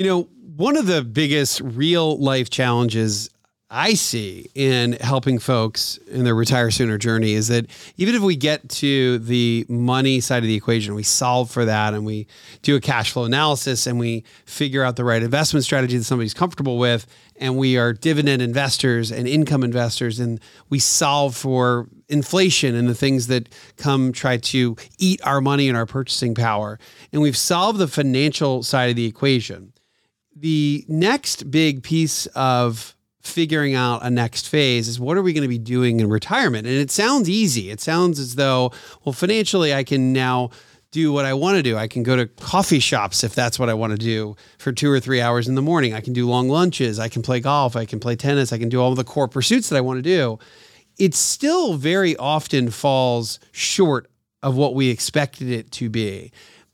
You know, one of the biggest real life challenges I see in helping folks in their retire sooner journey is that even if we get to the money side of the equation, we solve for that and we do a cash flow analysis and we figure out the right investment strategy that somebody's comfortable with, and we are dividend investors and income investors, and we solve for inflation and the things that come try to eat our money and our purchasing power, and we've solved the financial side of the equation. The next big piece of figuring out a next phase is what are we going to be doing in retirement? And it sounds easy. It sounds as though, well, financially, I can now do what I want to do. I can go to coffee shops if that's what I want to do for two or three hours in the morning. I can do long lunches. I can play golf. I can play tennis. I can do all the core pursuits that I want to do. It still very often falls short of what we expected it to be.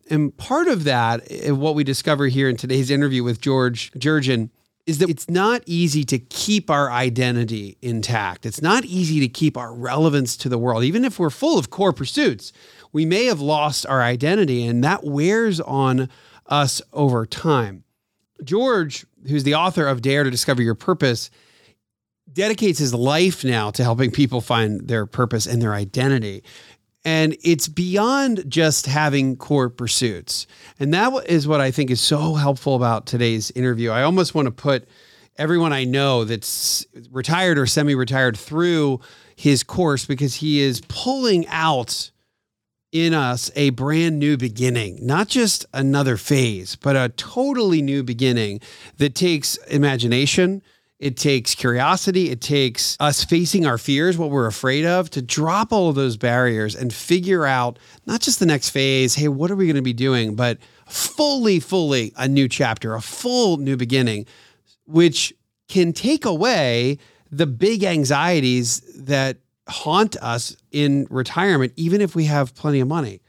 And part of that, eh, what we discover here in today's interview with George Jerjian, is that it's not easy to keep our identity intact. It's not easy to keep our relevance to the world. Even if we're full of core pursuits, we may have lost our identity, and that wears on us over time. George, who's the author of Dare to Discover Your Purpose, dedicates his life now to helping people find their purpose and their identity. And it's beyond just having core pursuits. And that is what I think is so helpful about today's interview. I almost want to put everyone I know that's retired or semi retired through his course because he is pulling out in us a brand new beginning, not just another phase, but a totally new beginning that takes imagination it takes curiosity. It takes us facing our fears, what we're afraid of, to drop all of those barriers and figure out not just the next phase, hey, what are we going to be doing, but fully, fully a new chapter, a full new beginning, which can take away the big anxieties that haunt us in retirement, even if we have plenty of money.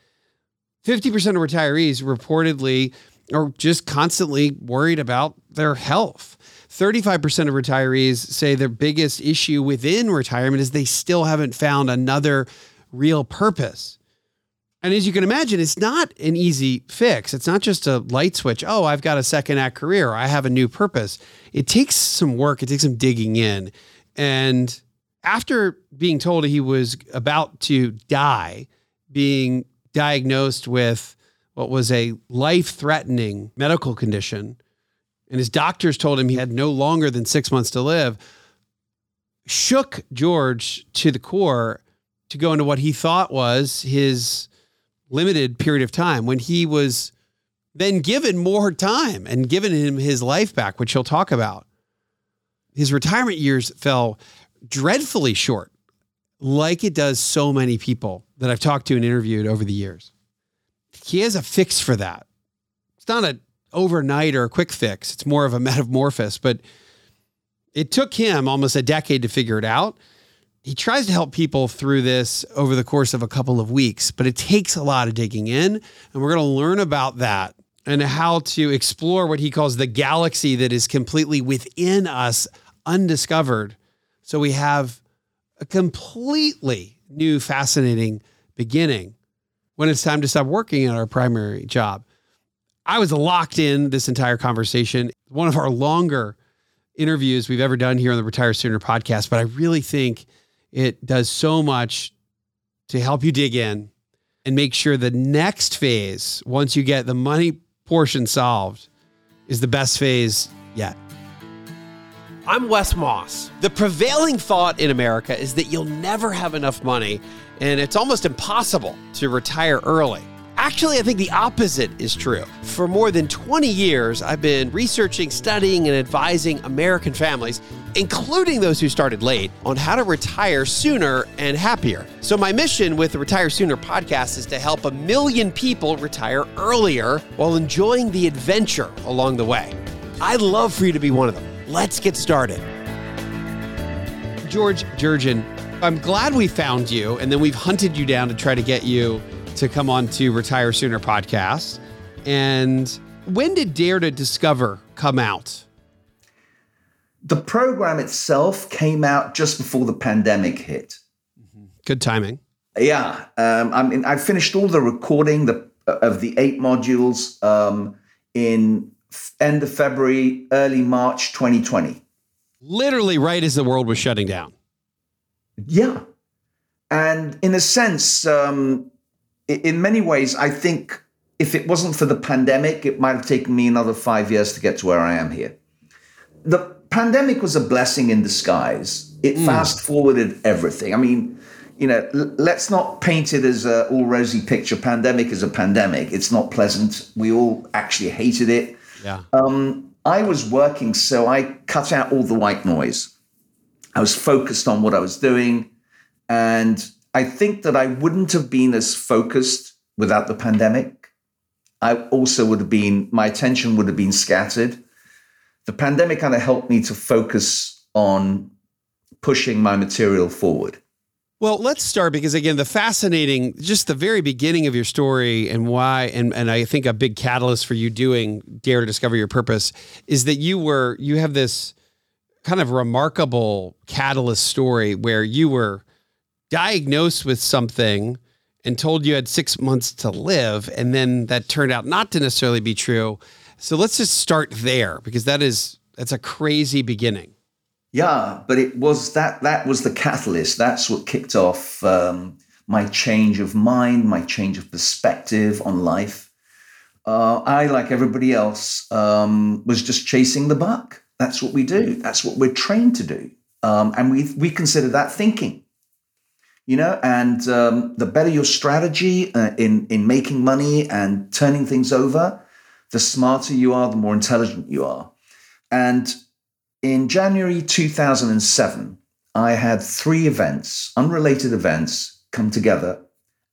50% of retirees reportedly are just constantly worried about their health 35% of retirees say their biggest issue within retirement is they still haven't found another real purpose. And as you can imagine, it's not an easy fix. It's not just a light switch. Oh, I've got a second act career. I have a new purpose. It takes some work, it takes some digging in. And after being told he was about to die, being diagnosed with what was a life threatening medical condition, and his doctors told him he had no longer than six months to live, shook George to the core to go into what he thought was his limited period of time when he was then given more time and given him his life back, which he'll talk about. His retirement years fell dreadfully short, like it does so many people that I've talked to and interviewed over the years. He has a fix for that. It's not a overnight or a quick fix. It's more of a metamorphosis, but it took him almost a decade to figure it out. He tries to help people through this over the course of a couple of weeks, but it takes a lot of digging in. And we're going to learn about that and how to explore what he calls the galaxy that is completely within us, undiscovered. So we have a completely new, fascinating beginning when it's time to stop working at our primary job. I was locked in this entire conversation. One of our longer interviews we've ever done here on the Retire Sooner podcast, but I really think it does so much to help you dig in and make sure the next phase, once you get the money portion solved, is the best phase yet. I'm Wes Moss. The prevailing thought in America is that you'll never have enough money and it's almost impossible to retire early. Actually, I think the opposite is true. For more than 20 years, I've been researching, studying, and advising American families, including those who started late, on how to retire sooner and happier. So, my mission with the Retire Sooner podcast is to help a million people retire earlier while enjoying the adventure along the way. I'd love for you to be one of them. Let's get started. George Jerjian, I'm glad we found you, and then we've hunted you down to try to get you to come on to Retire Sooner podcast. And when did Dare to Discover come out? The program itself came out just before the pandemic hit. Good timing. Yeah, um, I mean, I finished all the recording the, of the eight modules um, in end of February, early March 2020. Literally right as the world was shutting down. Yeah. And in a sense, um, in many ways, I think if it wasn't for the pandemic, it might have taken me another five years to get to where I am here. The pandemic was a blessing in disguise. It mm. fast forwarded everything. I mean, you know, l- let's not paint it as a all rosy picture. Pandemic is a pandemic. It's not pleasant. We all actually hated it. Yeah. Um, I was working, so I cut out all the white noise. I was focused on what I was doing. And I think that I wouldn't have been as focused without the pandemic. I also would have been, my attention would have been scattered. The pandemic kind of helped me to focus on pushing my material forward. Well, let's start because again, the fascinating, just the very beginning of your story and why, and, and I think a big catalyst for you doing Dare to Discover Your Purpose is that you were, you have this kind of remarkable catalyst story where you were diagnosed with something and told you had six months to live. And then that turned out not to necessarily be true. So let's just start there because that is, that's a crazy beginning. Yeah, but it was that that was the catalyst. That's what kicked off um, my change of mind, my change of perspective on life. Uh, I, like everybody else, um, was just chasing the buck. That's what we do. That's what we're trained to do, um, and we we consider that thinking. You know, and um, the better your strategy uh, in in making money and turning things over, the smarter you are, the more intelligent you are, and in January 2007, I had three events, unrelated events, come together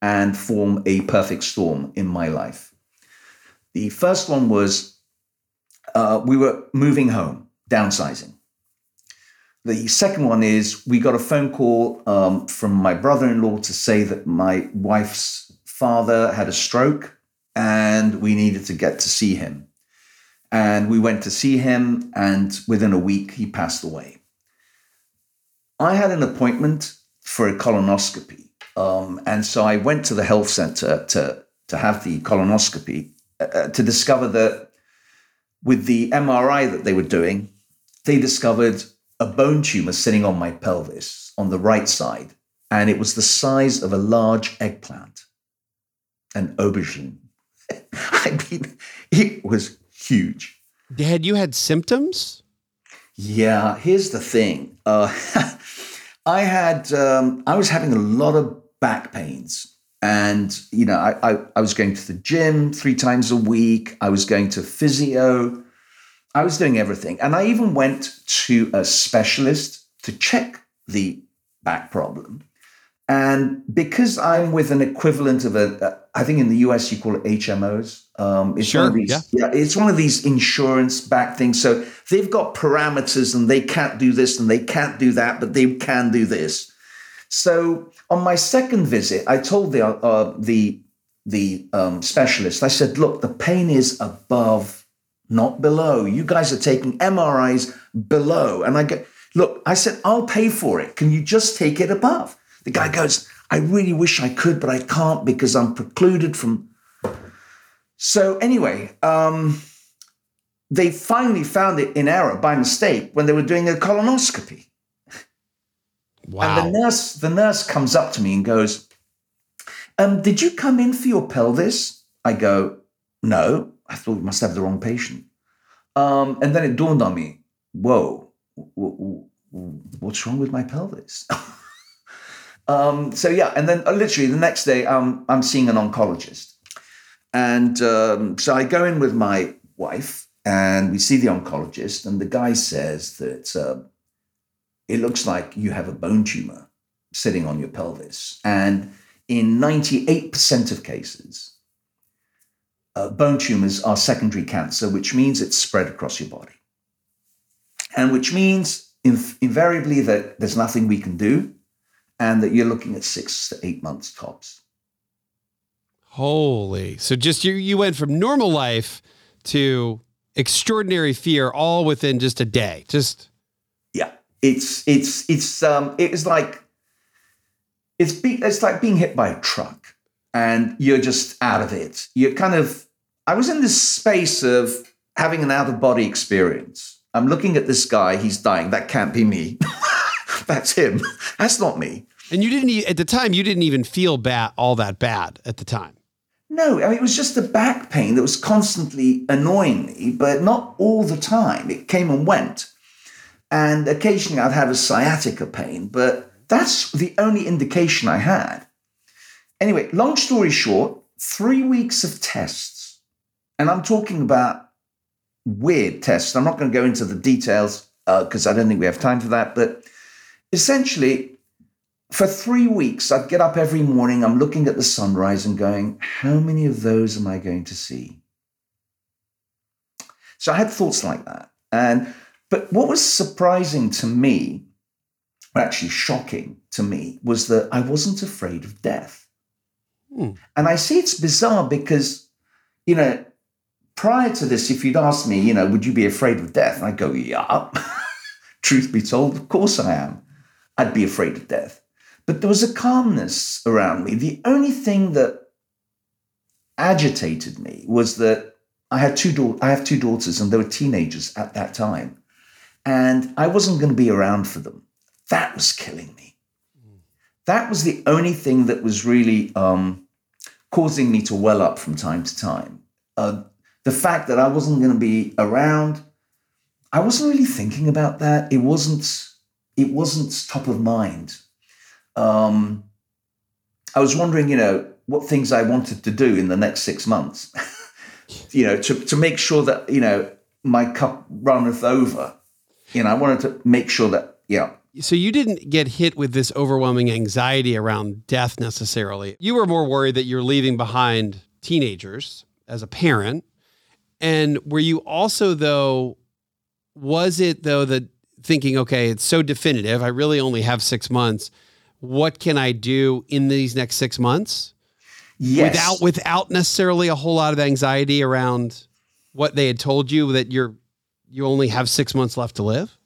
and form a perfect storm in my life. The first one was uh, we were moving home, downsizing. The second one is we got a phone call um, from my brother in law to say that my wife's father had a stroke and we needed to get to see him. And we went to see him, and within a week, he passed away. I had an appointment for a colonoscopy. Um, and so I went to the health center to, to have the colonoscopy uh, uh to discover that with the MRI that they were doing, they discovered a bone tumor sitting on my pelvis on the right side. And it was the size of a large eggplant, an aubergine. I mean, it was huge. Had you had symptoms? Yeah, here's the thing. Uh, I had, um, I was having a lot of back pains. And, you know, I, I, I was going to the gym three times a week. I was going to physio. I was doing everything. And I even went to a specialist to check the back problem. And because I'm with an equivalent of a, I think in the US you call it HMOs. Um, it's sure, one of these, yeah. yeah, it's one of these insurance back things. So they've got parameters, and they can't do this and they can't do that, but they can do this. So on my second visit, I told the uh, the the um, specialist, I said, "Look, the pain is above, not below. You guys are taking MRIs below." And I go, "Look," I said, "I'll pay for it. Can you just take it above?" The guy goes, I really wish I could, but I can't because I'm precluded from. So, anyway, um, they finally found it in error by mistake when they were doing a colonoscopy. Wow. And the nurse, the nurse comes up to me and goes, um, Did you come in for your pelvis? I go, No, I thought we must have the wrong patient. Um, and then it dawned on me, Whoa, w- w- what's wrong with my pelvis? Um, so yeah, and then uh, literally the next day, um, I'm seeing an oncologist, and um, so I go in with my wife, and we see the oncologist, and the guy says that uh, it looks like you have a bone tumor sitting on your pelvis, and in 98% of cases, uh, bone tumors are secondary cancer, which means it's spread across your body, and which means inv- invariably that there's nothing we can do and that you're looking at six to eight months tops. Holy. So just you you went from normal life to extraordinary fear all within just a day. Just Yeah. It's it's it's um it's like it's be, it's like being hit by a truck and you're just out of it. You're kind of I was in this space of having an out of body experience. I'm looking at this guy, he's dying. That can't be me. That's him. That's not me. And you didn't at the time. You didn't even feel bad, all that bad at the time. No, I mean, it was just the back pain that was constantly annoying me, but not all the time. It came and went. And occasionally I'd have a sciatica pain, but that's the only indication I had. Anyway, long story short, three weeks of tests. And I'm talking about weird tests. I'm not going to go into the details because uh, I don't think we have time for that. But essentially, for three weeks, I'd get up every morning. I'm looking at the sunrise and going, how many of those am I going to see? So I had thoughts like that. And but what was surprising to me, or actually shocking to me, was that I wasn't afraid of death. Hmm. And I see it's bizarre because, you know, prior to this, if you'd asked me, you know, would you be afraid of death? And I'd go, yeah. Truth be told, of course I am. I'd be afraid of death. But there was a calmness around me. The only thing that agitated me was that I had two da- I have two daughters and they were teenagers at that time. And I wasn't going to be around for them. That was killing me. That was the only thing that was really um, causing me to well up from time to time. Uh, the fact that I wasn't going to be around, I wasn't really thinking about that. It wasn't. It wasn't top of mind. Um, I was wondering, you know, what things I wanted to do in the next six months. you know, to to make sure that you know my cup runneth over. You know, I wanted to make sure that yeah. So you didn't get hit with this overwhelming anxiety around death necessarily. You were more worried that you're leaving behind teenagers as a parent and were you also though was it though that thinking okay, it's so definitive, I really only have 6 months. What can I do in these next 6 months? Yes. Without without necessarily a whole lot of anxiety around what they had told you that you're you only have 6 months left to live?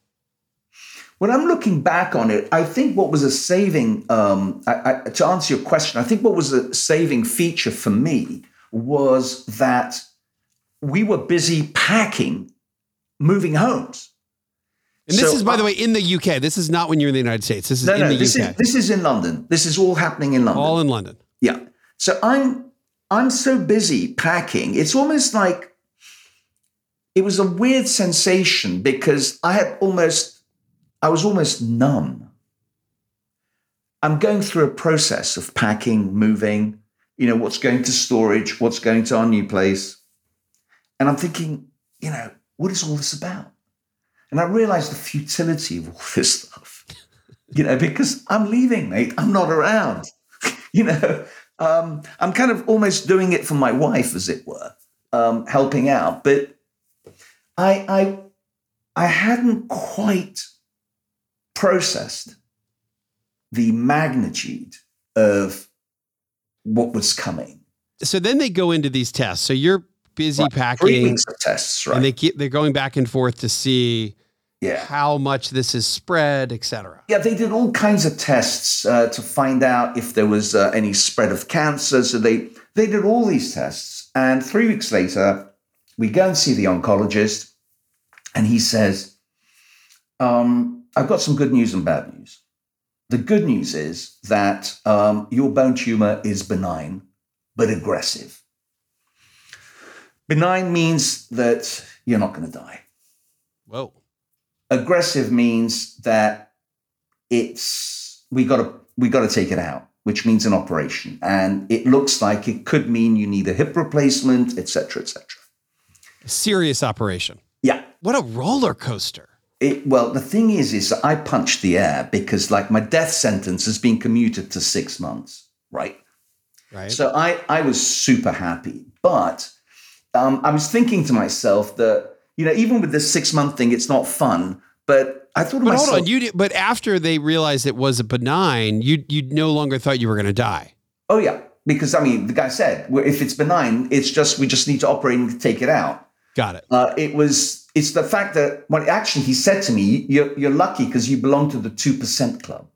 When I'm looking back on it, I think what was a saving, um, I, I, to answer your question, I think what was a saving feature for me was that we were busy packing, moving homes. And this so, is, by the way, in the UK. This is not when you're in the United States. This is no, in no, the this UK. Is, this is in London. This is all happening in London. All in London. Yeah. So I'm I'm so busy packing. It's almost like it was a weird sensation because I had almost I was almost numb. I'm going through a process of packing, moving, you know, what's going to storage, what's going to our new place. And I'm thinking, you know, what is all this about? And I realized the futility of all this stuff, you know, because I'm leaving, mate. I'm not around. you know, um, I'm kind of almost doing it for my wife, as it were, um, helping out. But I, I, I hadn't quite processed the magnitude of what was coming. So then they go into these tests. So you're busy right. packing. Three weeks of tests, right? And they keep they're going back and forth to see yeah. how much this is spread, etc. Yeah, they did all kinds of tests uh, to find out if there was uh, any spread of cancer. So they they did all these tests, and three weeks later, we go and see the oncologist, and he says, um, "I've got some good news and bad news. The good news is that um, your bone tumor is benign, but aggressive." Benign means that you're not going to die. Whoa. Aggressive means that it's we got to we got to take it out, which means an operation, and it looks like it could mean you need a hip replacement, etc., etc. Serious operation. Yeah. What a roller coaster. It, well, the thing is, is I punched the air because, like, my death sentence has been commuted to six months, right? Right. So I, I was super happy, but um, I was thinking to myself that you know even with this six month thing, it's not fun. But I thought, but myself, hold on, you did, but after they realized it was a benign, you you no longer thought you were going to die. Oh yeah, because I mean, the guy said if it's benign, it's just we just need to operate and take it out. Got it. Uh, it was it's the fact that when actually he said to me, "You're you're lucky because you belong to the two percent club."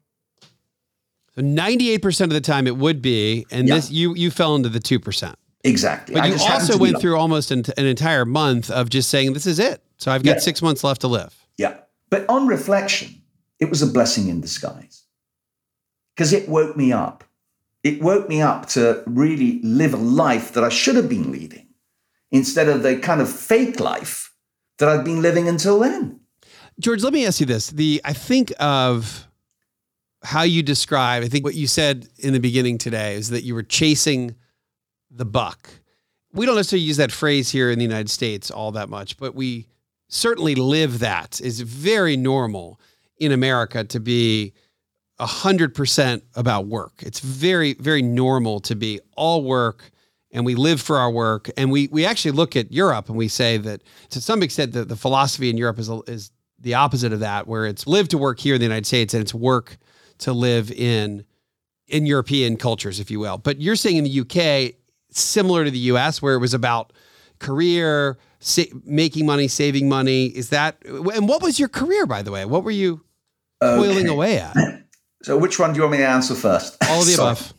So ninety eight percent of the time it would be, and Yeah. this you you fell into the two percent. Exactly. But I you also went through almost an, an entire month of just saying, "This is it." So I've got Yeah. six months left to live. Yeah. But on reflection, it was a blessing in disguise because it woke me up. It woke me up to really live a life that I should have been leading instead of the kind of fake life that I'd been living until then. George, let me ask you this. The I think of how you describe, I think what you said in the beginning today is that you were chasing the buck. We don't necessarily use that phrase here in the United States all that much, but we certainly live that. Is very normal in America to be 100% about work. It's very very normal to be all work and we live for our work and we we actually look at Europe and we say that to some extent the, the philosophy in Europe is is the opposite of that where it's live to work here in the United States and it's work to live in in European cultures if you will. But you're saying in the UK similar to the US where it was about career, sa- making money, saving money. Is that and what was your career by the way? What were you toiling away at? So, which one do you want me to answer first? All of the above.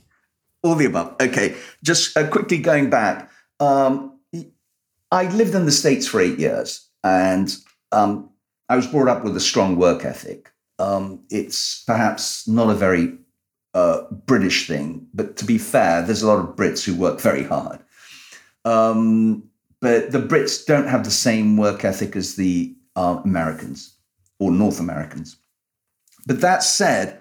All the above. Okay. Just uh, quickly going back. Um, I lived in the States for eight years and um, I was brought up with a strong work ethic. Um, it's perhaps not a very uh, British thing, but to be fair, there's a lot of Brits who work very hard. Um, but the Brits don't have the same work ethic as the uh, Americans or North Americans. But that said,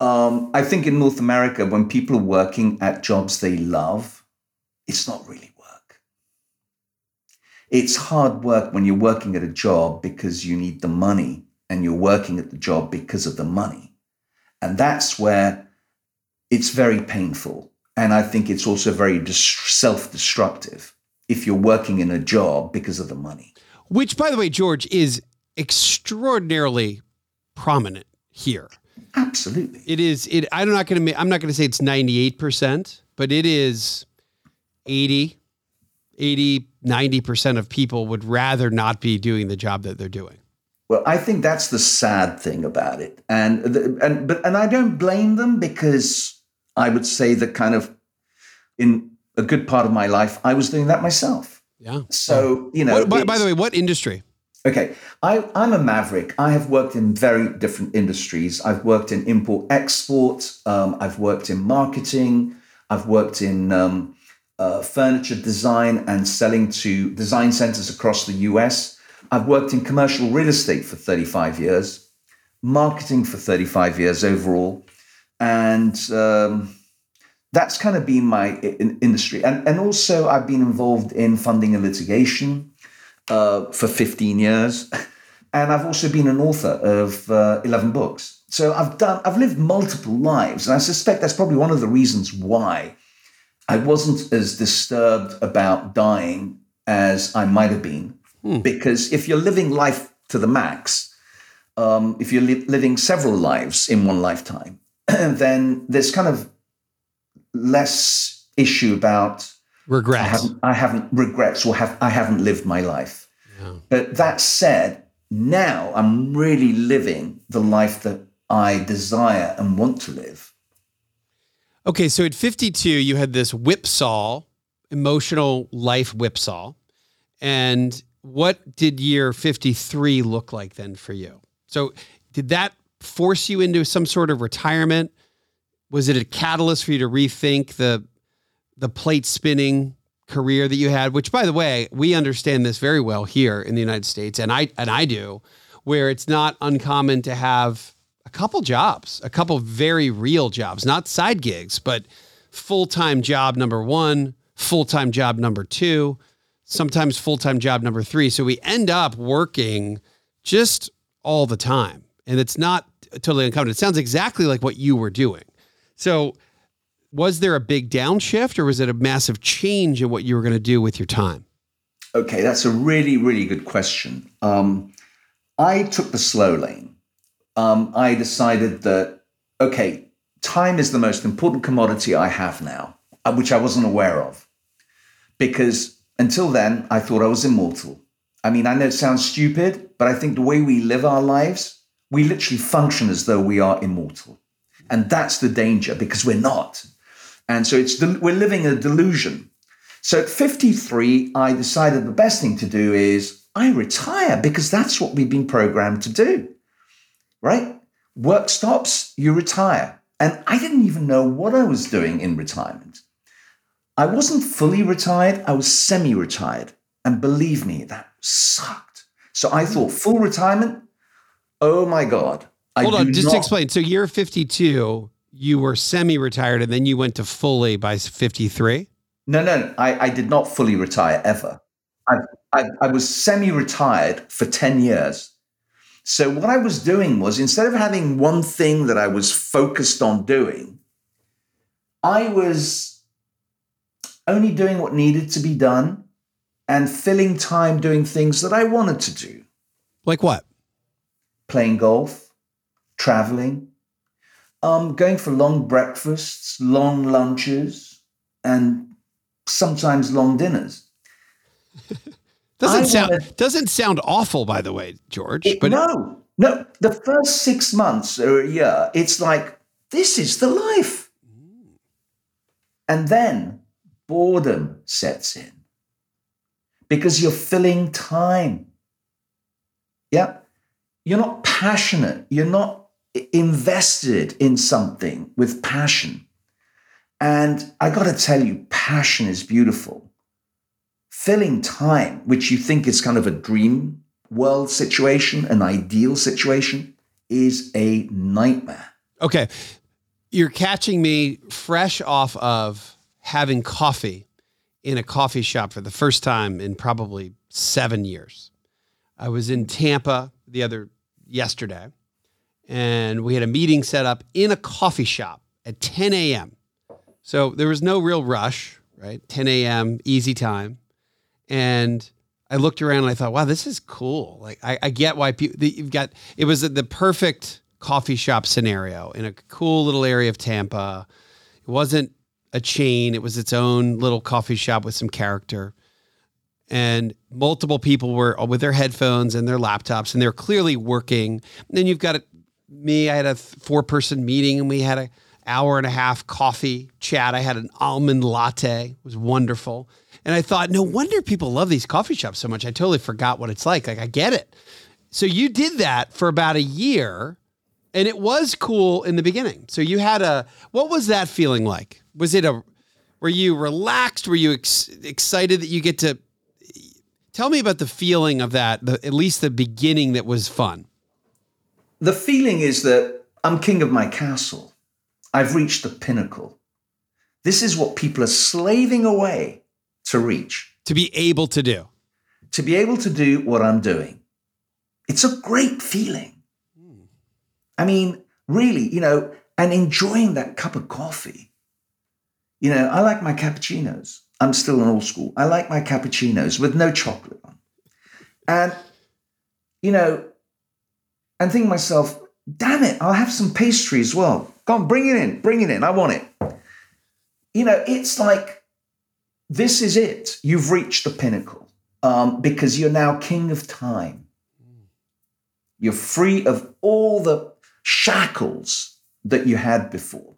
um, I think in North America, when people are working at jobs they love, it's not really work. It's hard work when you're working at a job because you need the money and you're working at the job because of the money. And that's where it's very painful. And I think it's also very self destructive if you're working in a job because of the money. Which by the way, George is extraordinarily prominent here. Absolutely. It is it I'm not going to I'm not going to say it's 98%, but it is 80 80 90% of people would rather not be doing the job that they're doing. Well, I think that's the sad thing about it, and the, and but and I don't blame them because I would say that kind of in a good part of my life I was doing that myself. Yeah. So you know, What- by, by the way, what industry? Okay, I, I'm a maverick. I have worked in very different industries. I've worked in import export. Um, I've worked in marketing. I've worked in um, uh, furniture design and selling to design centers across the US. I've worked in commercial real estate for 35 years, marketing for 35 years overall, and um, that's kind of been my in- industry. And and also I've been involved in funding and litigation uh, for 15 years. And I've also been an author of uh, 11 books. So I've done, I've lived multiple lives. And I suspect that's probably one of the reasons why I wasn't as disturbed about dying as I might have been. Because if you're living life to the max, um, if you're li- living several lives in one lifetime, then there's kind of less issue about I Regrets. haven't, I haven't regrets or have I haven't lived my life. But that said, now I'm really living the life that I desire and want to live. Okay, so at 52, you had this whipsaw, emotional life whipsaw. And what did year 53 look like then for you? So, did that force you into some sort of retirement? Was it a catalyst for you to rethink the the plate spinning career that you had? Which, by the way, we understand this very well here in the United States, and I and I do, where it's not uncommon to have a couple jobs, a couple very real jobs, not side gigs, but full time job number one, full time job number two, sometimes full time job number three. So we end up working just all the time. And it's not totally uncommon. It sounds exactly like what you were doing. So was there a big downshift or was it a massive change in what you were going to do with your time? Okay, that's a really, really good question. Um, I took the slow lane. Um, I decided that, okay, time is the most important commodity I have now, uh, which I wasn't aware of. Because until then, I thought I was immortal. I mean, I know it sounds stupid, but I think the way we live our lives, we literally function as though we are immortal. And that's the danger because we're not. And so it's we're living a delusion. So at 53, I decided the best thing to do is I retire because that's what we've been programmed to do, right? Work stops, you retire. And I didn't even know what I was doing in retirement. I wasn't fully retired, I was semi retired. And believe me, that sucked. So I thought full retirement, oh my God. I Hold on, just not- explain. So you're 52, you were semi retired, and then you went to fully by 53? No, no, I, I did not fully retire ever. I, I, I was semi retired for 10 years. So, what I was doing was instead of having one thing that I was focused on doing, I was only doing what needed to be done and filling time doing things that I wanted to do. Like what? Playing golf, traveling, um, going for long breakfasts, long lunches, and sometimes long dinners. doesn't I sound wanted, doesn't sound awful, by the way, George. It, but no, no. The first six months or a year, it's like this is the life, and then boredom sets in because you're filling time. Yeah, you're not passionate. You're not invested in something with passion. And I got to tell you, passion is beautiful. Filling time, which you think is kind of a dream world situation, an ideal situation, is a nightmare. Okay. You're catching me fresh off of having coffee in a coffee shop for the first time in probably seven years. I was in Tampa the other yesterday, and we had a meeting set up in a coffee shop at 10 a.m. So there was no real rush, right? 10 a.m., easy time. And I looked around and I thought, wow, this is cool. Like, I, I get why people, you've got, it was the perfect coffee shop scenario in a cool little area of Tampa. It wasn't a chain, it was its own little coffee shop with some character. And multiple people were uh, with their headphones and their laptops, and they're clearly working. And then you've got me, I had a four person meeting, and we had a, hour and a half coffee chat. I had an almond latte. It was wonderful. And I thought, no wonder people love these coffee shops so much. I totally forgot what it's like. Like I get it. So you did that for about a year and it was cool in the beginning. So you had a what was that feeling like? Was it a were you relaxed? Were you ex- excited that you get to tell me about the feeling of that, the, at least the beginning that was fun? The feeling is that I'm king of my castle. I've reached the pinnacle. This is what people are slaving away to reach. To be able to do. To be able to do what I'm doing. It's a great feeling. I mean, really, you know, and enjoying that cup of coffee. You know, I like my cappuccinos. I'm still an old school. I like my cappuccinos with no chocolate on. And, you know, and think myself, damn it, I'll have some pastry as well. Come on, bring it in, bring it in. I want it. You know, it's like this is it. You've reached the pinnacle um, because you're now king of time. You're free of all the shackles that you had before.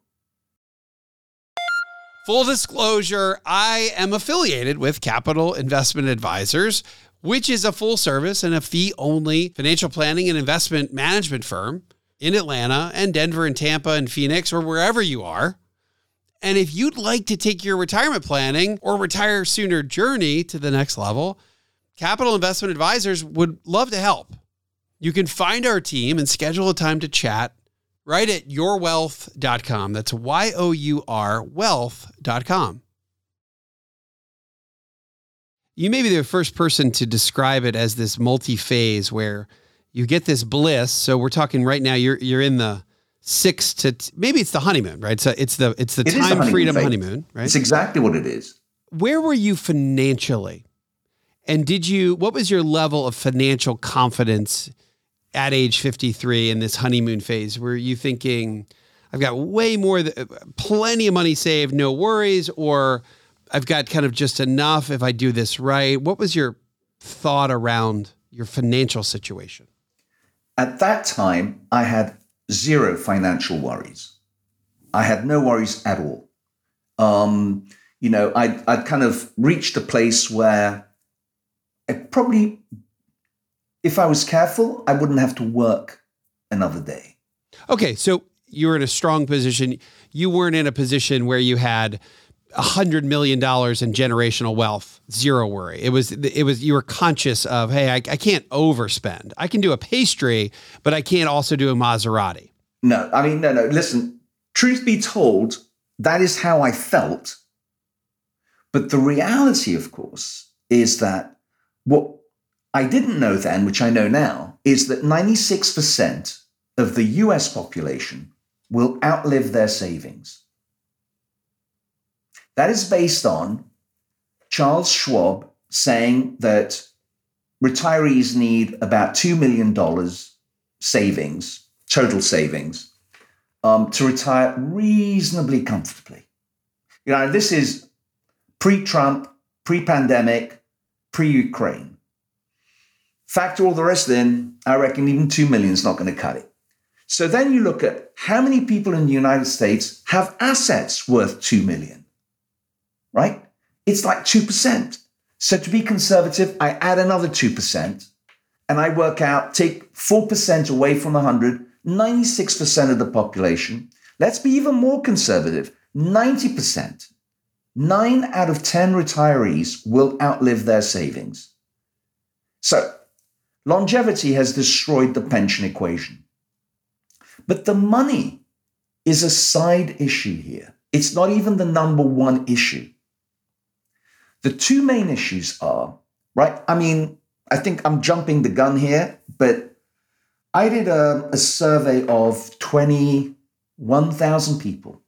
Full disclosure, I am affiliated with Capital Investment Advisors, which is a full service and a fee only financial planning and investment management firm in Atlanta and Denver and Tampa and Phoenix or wherever you are. And if you'd like to take your retirement planning or retire sooner journey to the next level, Capital Investment Advisors would love to help. You can find our team and schedule a time to chat right at yourwealth.com. That's Y O U R wealth.com. You may be the first person to describe it as this multi phase where you get this bliss. So we're talking right now. You're you're in the six to t- maybe it's the honeymoon, right? So it's the it's the it time the honeymoon freedom phase. honeymoon, right? It's exactly what it is. Where were you financially? And did you what was your level of financial confidence at age 53 in this honeymoon phase? Were you thinking I've got way more th- plenty of money saved, no worries or I've got kind of just enough if I do this right? What was your thought around your financial situation? At that time, I had zero financial worries. I had no worries at all. Um, You know, I'd, I'd kind of reached a place where I probably, if I was careful, I wouldn't have to work another day. Okay, so you were in a strong position. You weren't in a position where you had hundred million dollars in generational wealth, zero worry. It was it was you were conscious of, hey, I, I can't overspend. I can do a pastry, but I can't also do a Maserati. No, I mean, no, no. Listen, truth be told, that is how I felt. But the reality, of course, is that what I didn't know then, which I know now, is that 96% of the US population will outlive their savings. That is based on Charles Schwab saying that retirees need about $2 million savings, total savings, um, to retire reasonably comfortably. You know, this is pre Trump, pre pandemic, pre Ukraine. Factor all the rest in, I reckon even 2 million is not going to cut it. So then you look at how many people in the United States have assets worth 2 million, right? It's like 2%. So to be conservative, I add another 2% and I work out, take 4% away from 100, 96% of the population. Let's be even more conservative 90%. Nine out of 10 retirees will outlive their savings. So, longevity has destroyed the pension equation. But the money is a side issue here. It's not even the number one issue. The two main issues are, right? I mean, I think I'm jumping the gun here, but I did a, a survey of 21,000 people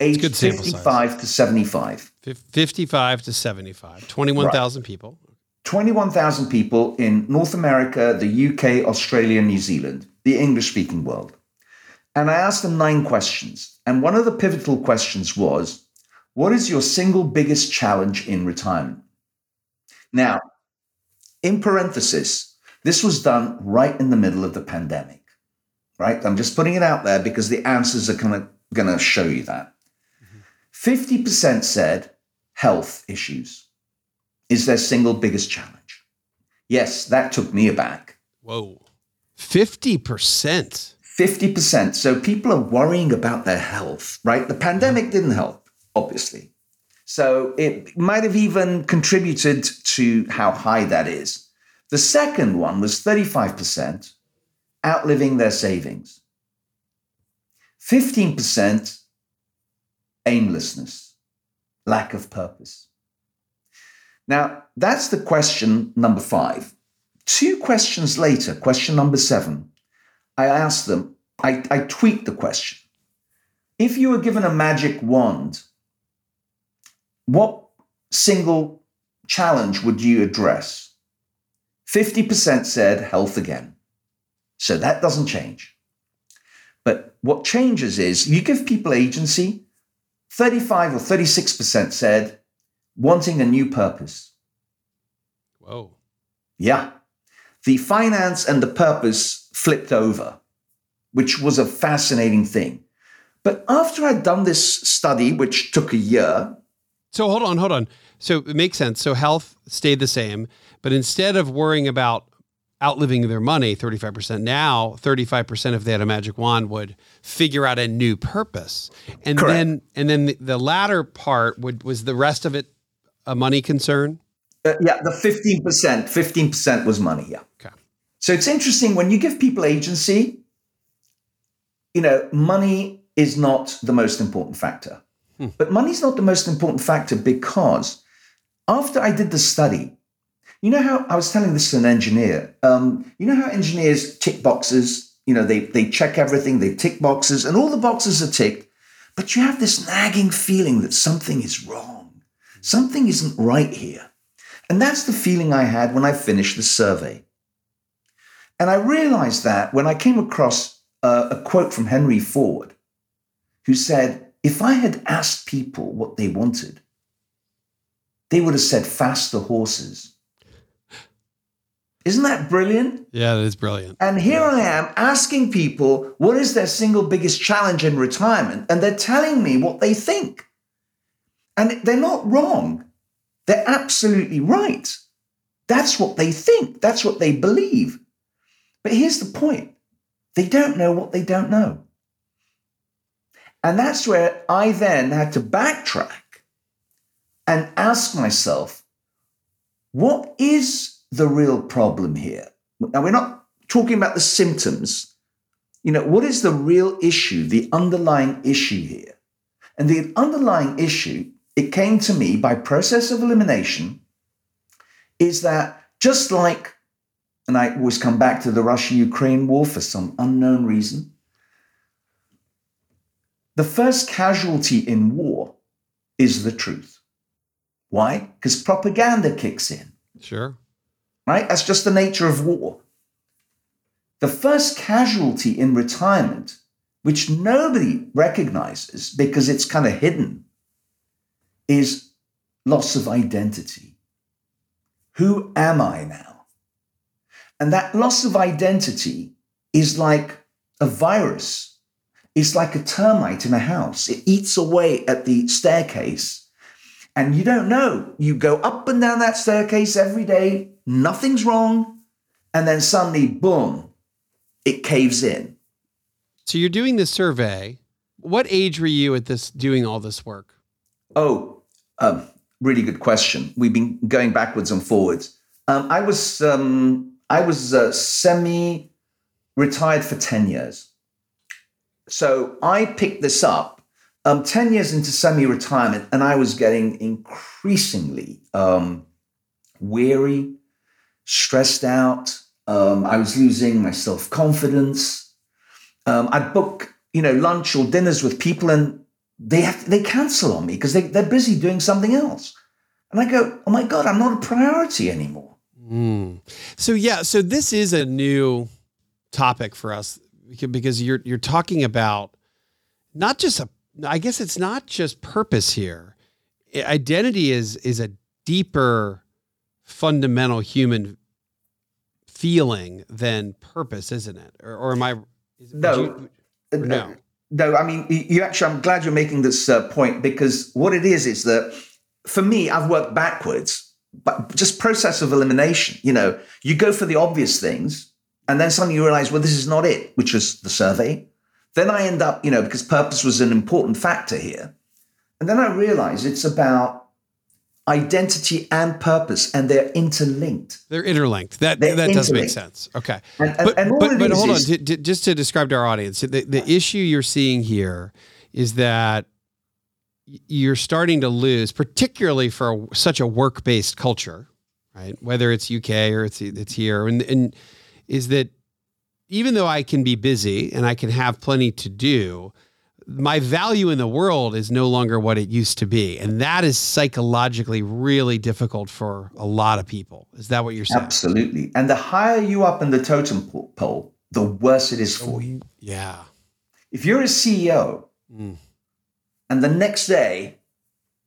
aged 55 size. to 75. 55 to 75, 21,000 right. people. 21,000 people in North America, the UK, Australia, New Zealand, the English speaking world. And I asked them nine questions. And one of the pivotal questions was What is your single biggest challenge in retirement? Now, in parenthesis, this was done right in the middle of the pandemic, right? I'm just putting it out there because the answers are kind of going to show you that. Mm-hmm. 50% said health issues is their single biggest challenge. Yes, that took me aback. Whoa. 50%. 50%. So people are worrying about their health, right? The pandemic didn't help, obviously. So it might have even contributed to how high that is. The second one was 35% outliving their savings, 15% aimlessness, lack of purpose. Now, that's the question number five. Two questions later, question number seven, I asked them, I, I tweaked the question. If you were given a magic wand, what single challenge would you address? 50% said health again. So that doesn't change. But what changes is you give people agency. 35 or 36% said wanting a new purpose. Whoa. Yeah. The finance and the purpose flipped over, which was a fascinating thing. But after I'd done this study, which took a year. So hold on, hold on. So it makes sense. So health stayed the same. But instead of worrying about outliving their money, 35%, now 35% if they had a magic wand would figure out a new purpose. And Correct. then and then the, the latter part would was the rest of it a money concern? Uh, yeah, the 15%, 15% was money, yeah. Okay. So it's interesting when you give people agency, you know, money is not the most important factor. Hmm. But money's not the most important factor because after I did the study, you know how I was telling this to an engineer. Um, you know how engineers tick boxes. You know they they check everything, they tick boxes, and all the boxes are ticked, but you have this nagging feeling that something is wrong, something isn't right here, and that's the feeling I had when I finished the survey. And I realized that when I came across uh, a quote from Henry Ford, who said, "If I had asked people what they wanted, they would have said faster horses." Isn't that brilliant? Yeah, that is brilliant. And here I am asking people what is their single biggest challenge in retirement, and they're telling me what they think. And they're not wrong. They're absolutely right. That's what they think. That's what they believe. But here's the point they don't know what they don't know. And that's where I then had to backtrack and ask myself, what is the real problem here? Now, we're not talking about the symptoms. You know, what is the real issue, the underlying issue here? And the underlying issue, it came to me by process of elimination, is that just like, and I always come back to the Russia Ukraine war for some unknown reason, the first casualty in war is the truth. Why? Because propaganda kicks in. Sure. Right? That's just the nature of war. The first casualty in retirement, which nobody recognizes because it's kind of hidden, is loss of identity. Who am I now? And that loss of identity is like a virus. It's like a termite in a house. It eats away at the staircase. And you don't know. You go up and down that staircase every day, nothing's wrong. And then suddenly, boom, it caves in. So you're doing this survey. What age were you at this doing all this work? Oh, um, really good question. We've been going backwards and forwards. Um, I was um, I was uh, semi retired for ten years, so I picked this up um, ten years into semi retirement, and I was getting increasingly um, weary, stressed out. Um, I was losing my self confidence. Um, I'd book you know lunch or dinners with people, and they have they cancel on me because they, they're busy doing something else. And I go, oh my God, I'm not a priority anymore. Mm. So yeah, so this is a new topic for us because you're you're talking about not just a I guess it's not just purpose here. Identity is is a deeper fundamental human feeling than purpose, isn't it? Or, or am I no, you, no. No, I mean, you actually, I'm glad you're making this uh, point because what it is is that for me, I've worked backwards, but just process of elimination. You know, you go for the obvious things, and then suddenly you realize, well, this is not it, which was the survey. Then I end up, you know, because purpose was an important factor here. And then I realize it's about identity and purpose, and they're interlinked. They're interlinked. That they're that interlinked. does make sense. Okay, and, and, but and but, but hold on, to, to, just to describe to our audience, the, the issue you're seeing here is that you're starting to lose, particularly for a, such a work-based culture, right? Whether it's UK or it's it's here, and and is that even though I can be busy and I can have plenty to do, my value in the world is no longer what it used to be, and that is psychologically really difficult for a lot of people. Is that what you're saying? Absolutely. And the higher you up in the totem pole, the worse it is for you. Yeah. If you're a CEO. Mm and the next day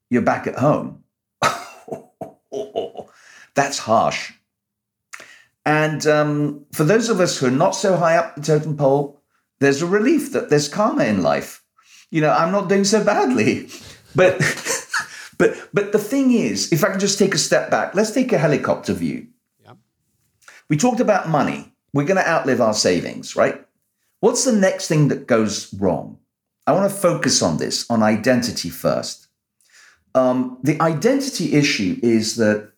you're back at home. That's harsh. And um, for those of us who are not so high up the totem pole, there's a relief that there's karma in life. You know, I'm not doing so badly. But but but the thing is, if I can just take a step back, let's take a helicopter view. We talked about money. We're going to outlive our savings, right? What's the next thing that goes wrong? I want to focus on this, on identity first. Um, the identity issue is that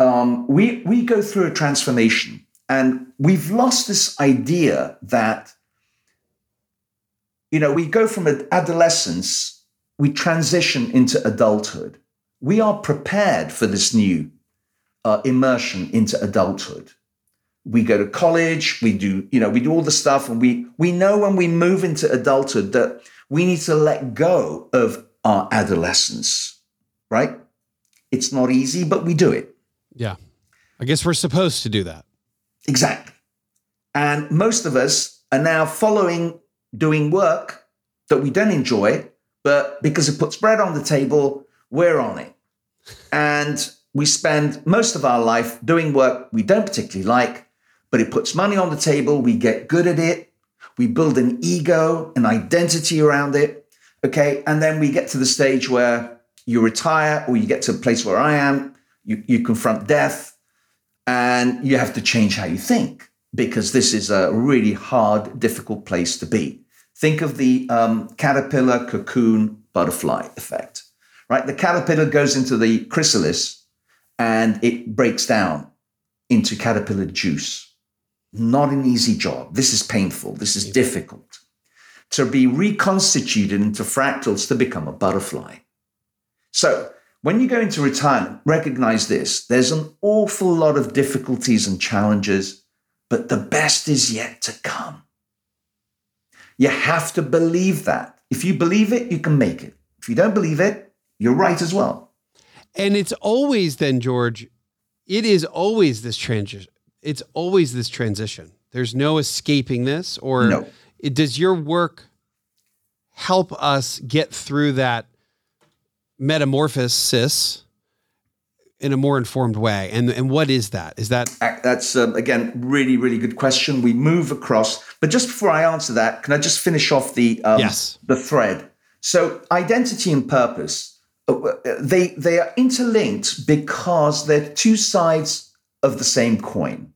um, we, we go through a transformation and we've lost this idea that, you know, we go from adolescence, we transition into adulthood. We are prepared for this new uh, immersion into adulthood we go to college, we do, you know, we do all the stuff and we we know when we move into adulthood that we need to let go of our adolescence, right? It's not easy, but we do it. Yeah. I guess we're supposed to do that. Exactly. And most of us are now following doing work that we don't enjoy, but because it puts bread on the table, we're on it. And we spend most of our life doing work we don't particularly like but it puts money on the table. We get good at it. We build an ego, an identity around it. Okay. And then we get to the stage where you retire or you get to a place where I am, you, you confront death and you have to change how you think because this is a really hard, difficult place to be. Think of the um, caterpillar cocoon butterfly effect, right? The caterpillar goes into the chrysalis and it breaks down into caterpillar juice. Not an easy job. This is painful. This is difficult. To be reconstituted into fractals to become a butterfly. So, when you go into retirement, recognize this there's an awful lot of difficulties and challenges, but the best is yet to come. You have to believe that. If you believe it, you can make it. If you don't believe it, you're right as well. And it's always then, George, it is always this transition. It's always this transition. There's no escaping this, or No. it, does your work help us get through that metamorphosis in a more informed way? And and what is that? Is that That's um, again really, really good question. We move across, but just before I answer that, can I just finish off the um, Yes. the thread? So identity and purpose uh, they they are interlinked because they're two sides of the same coin.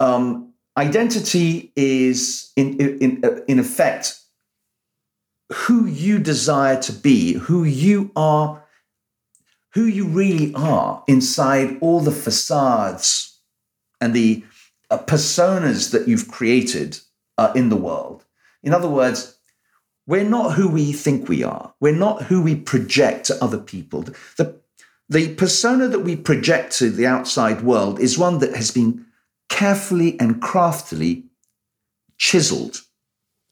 Um, identity is in in in effect who you desire to be, who you are who you really are inside all the facades and the uh, personas that you've created uh, in the world. In other words, we're not who we think we are. We're not who we project to other people. The, the persona that we project to the outside world is one that has been carefully and craftily chiseled.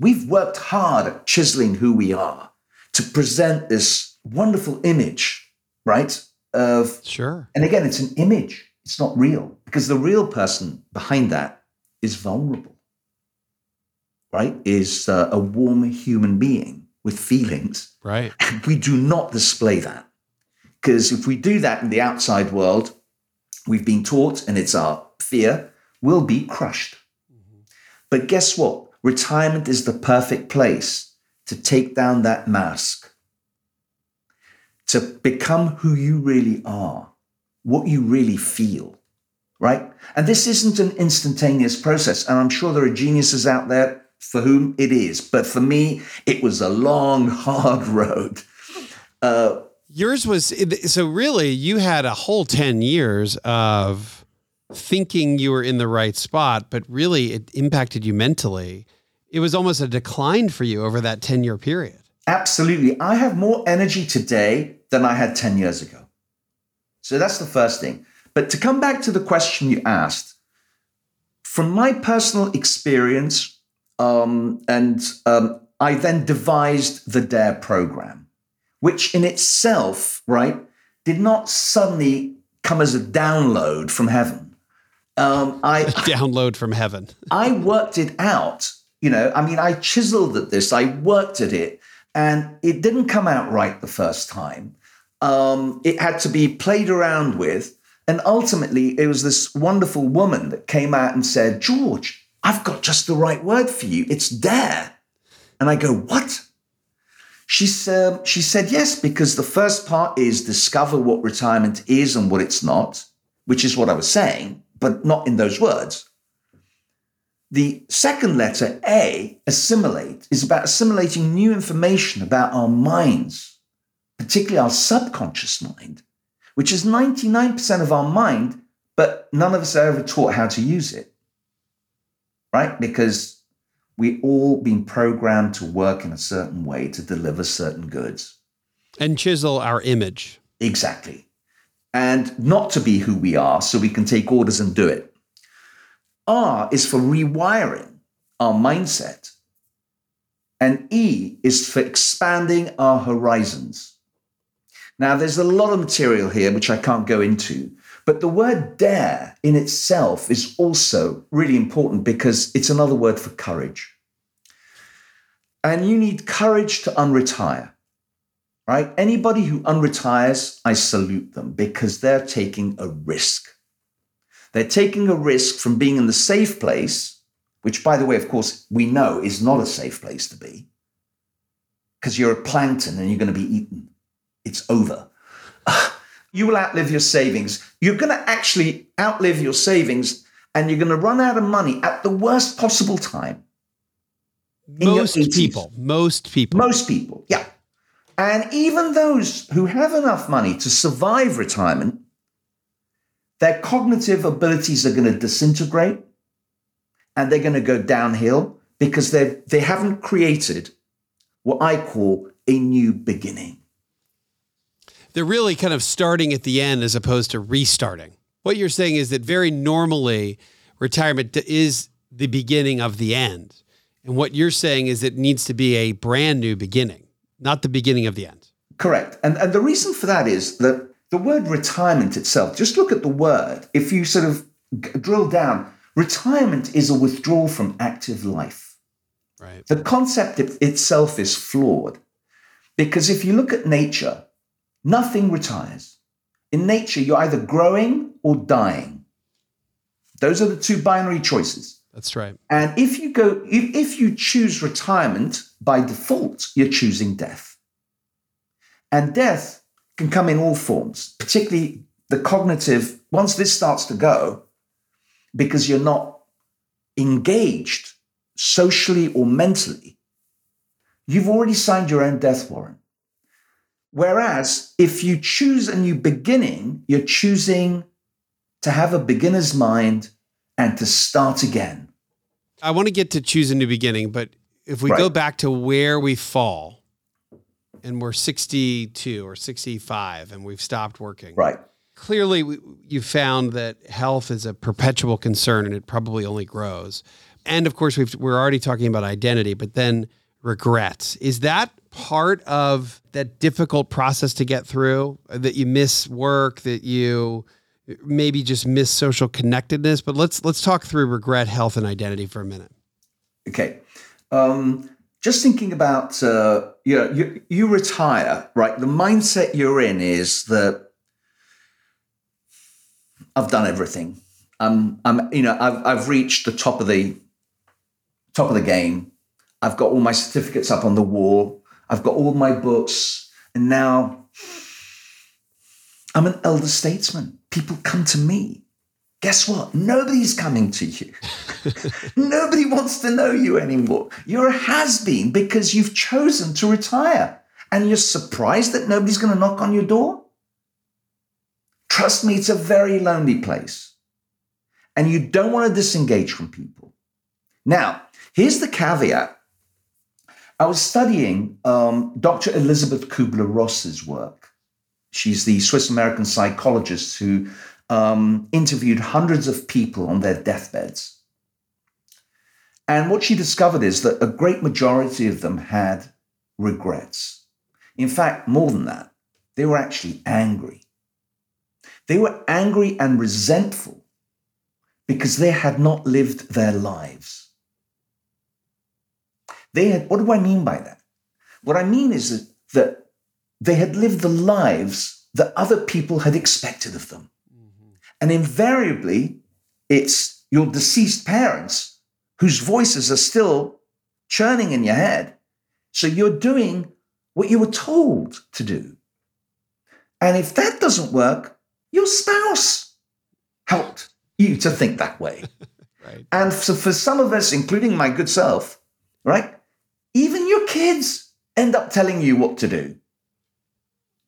We've worked hard at chiseling who we are to present this wonderful image right? Of sure? and again, it's an image. It's not real because the real person behind that is vulnerable, right? Is uh, a warm human being with feelings. Right. And we do not display that because if we do that in the outside world, we've been taught, and it's our fear, we'll be crushed. But guess what? Retirement is the perfect place to take down that mask to become who you really are, what you really feel, right? And this isn't an instantaneous process. And I'm sure there are geniuses out there for whom it is. But for me, it was a long, hard road. Uh, Yours was so really you had a whole 10 years of thinking you were in the right spot, but really it impacted you mentally. It was almost a decline for you over that 10 year period. absolutely. I have more energy today than I had 10 years ago. So that's the first thing. But to come back to the question you asked, from my personal experience, um, and um, I then devised the DARE program, which in itself, right, did not suddenly come as a download from heaven. Um, I, Download from heaven. I worked it out. You know, I mean, I chiseled at this, I worked at it, and it didn't come out right the first time. Um, it had to be played around with. And ultimately, it was this wonderful woman that came out and said, George, I've got just the right word for you. It's dare. And I go, What? She said, she said, Yes, because the first part is discover what retirement is and what it's not, which is what I was saying, but not in those words. The second letter, A, assimilate, is about assimilating new information about our minds, particularly our subconscious mind, which is 99% of our mind, but none of us are ever taught how to use it. Right? Because we all been programmed to work in a certain way to deliver certain goods. And chisel our image. Exactly. And not to be who we are so we can take orders and do it. R is for rewiring our mindset. And E is for expanding our horizons. Now, there's a lot of material here which I can't go into, but the word dare in itself is also really important because it's another word for courage. And you need courage to unretire right? Anybody who unretires, I salute them because they're taking a risk. They're taking a risk from being in the safe place, which, by the way, of course, we know is not a safe place to be because you're a plankton and you're going to be eaten. it's over. You will outlive your savings. You're going to actually outlive your savings and you're going to run out of money at the worst possible time. Most people, most people. Most people, yeah. And even those who have enough money to survive retirement, their cognitive abilities are going to disintegrate and they're going to go downhill because they they haven't created what I call a new beginning they're really kind of starting at the end as opposed to restarting. What you're saying is that very normally retirement is the beginning of the end. And what you're saying is it needs to be a brand new beginning, not the beginning of the end. Correct. And, and the reason for that is that the word retirement itself, just look at the word. If you sort of drill down, retirement is a withdrawal from active life. Right. The concept itself is flawed because if you look at nature, Nothing retires. In nature, you're either growing or dying. Those are the two binary choices. That's right. And if you go, if, if you choose retirement by default, you're choosing death. And death can come in all forms, particularly the cognitive. Once this starts to go, because you're not engaged socially or mentally, you've already signed your own death warrant. Whereas if you choose a new beginning, you're choosing to have a beginner's mind and to start again. I want to get to choose a new beginning, but if we right. go back to where we fall and we're 62 or 65 and we've stopped working. Right. Clearly, you found that health is a perpetual concern and it probably only grows. And of course, we are already talking about identity, but then regrets. Is that part of that difficult process to get through that you miss work that you maybe just miss social connectedness but let's let's talk through regret health and identity for a minute. Okay. Um, just thinking about uh, you, know, you you retire right? The mindset you're in is that i've done everything. I'm i'm you know i've i've reached the top of the top of the game. I've got all my certificates up on the wall. I've got all my books, and now I'm an elder statesman. People come to me. Guess what? Nobody's coming to you. Nobody wants to know you anymore. You're a has been because you've chosen to retire. And you're surprised that nobody's going to knock on your door? Trust me, it's a very lonely place. And you don't want to disengage from people. Now, here's the caveat I was studying um, Dr. Elizabeth Kubler Ross's work. She's the Swiss American psychologist who um, interviewed hundreds of people on their deathbeds. And what she discovered is that a great majority of them had regrets. In fact, more than that, they were actually angry. They were angry and resentful because they had not lived their lives. They had, what do I mean by that? What I mean is that they had lived the lives that other people had expected of them. Mm-hmm. And invariably, it's your deceased parents whose voices are still churning in your head. So you're doing what you were told to do. And if that doesn't work, your spouse helped you to think that way. right. And so for some of us, including my good self, right, even your kids end up telling you what to do.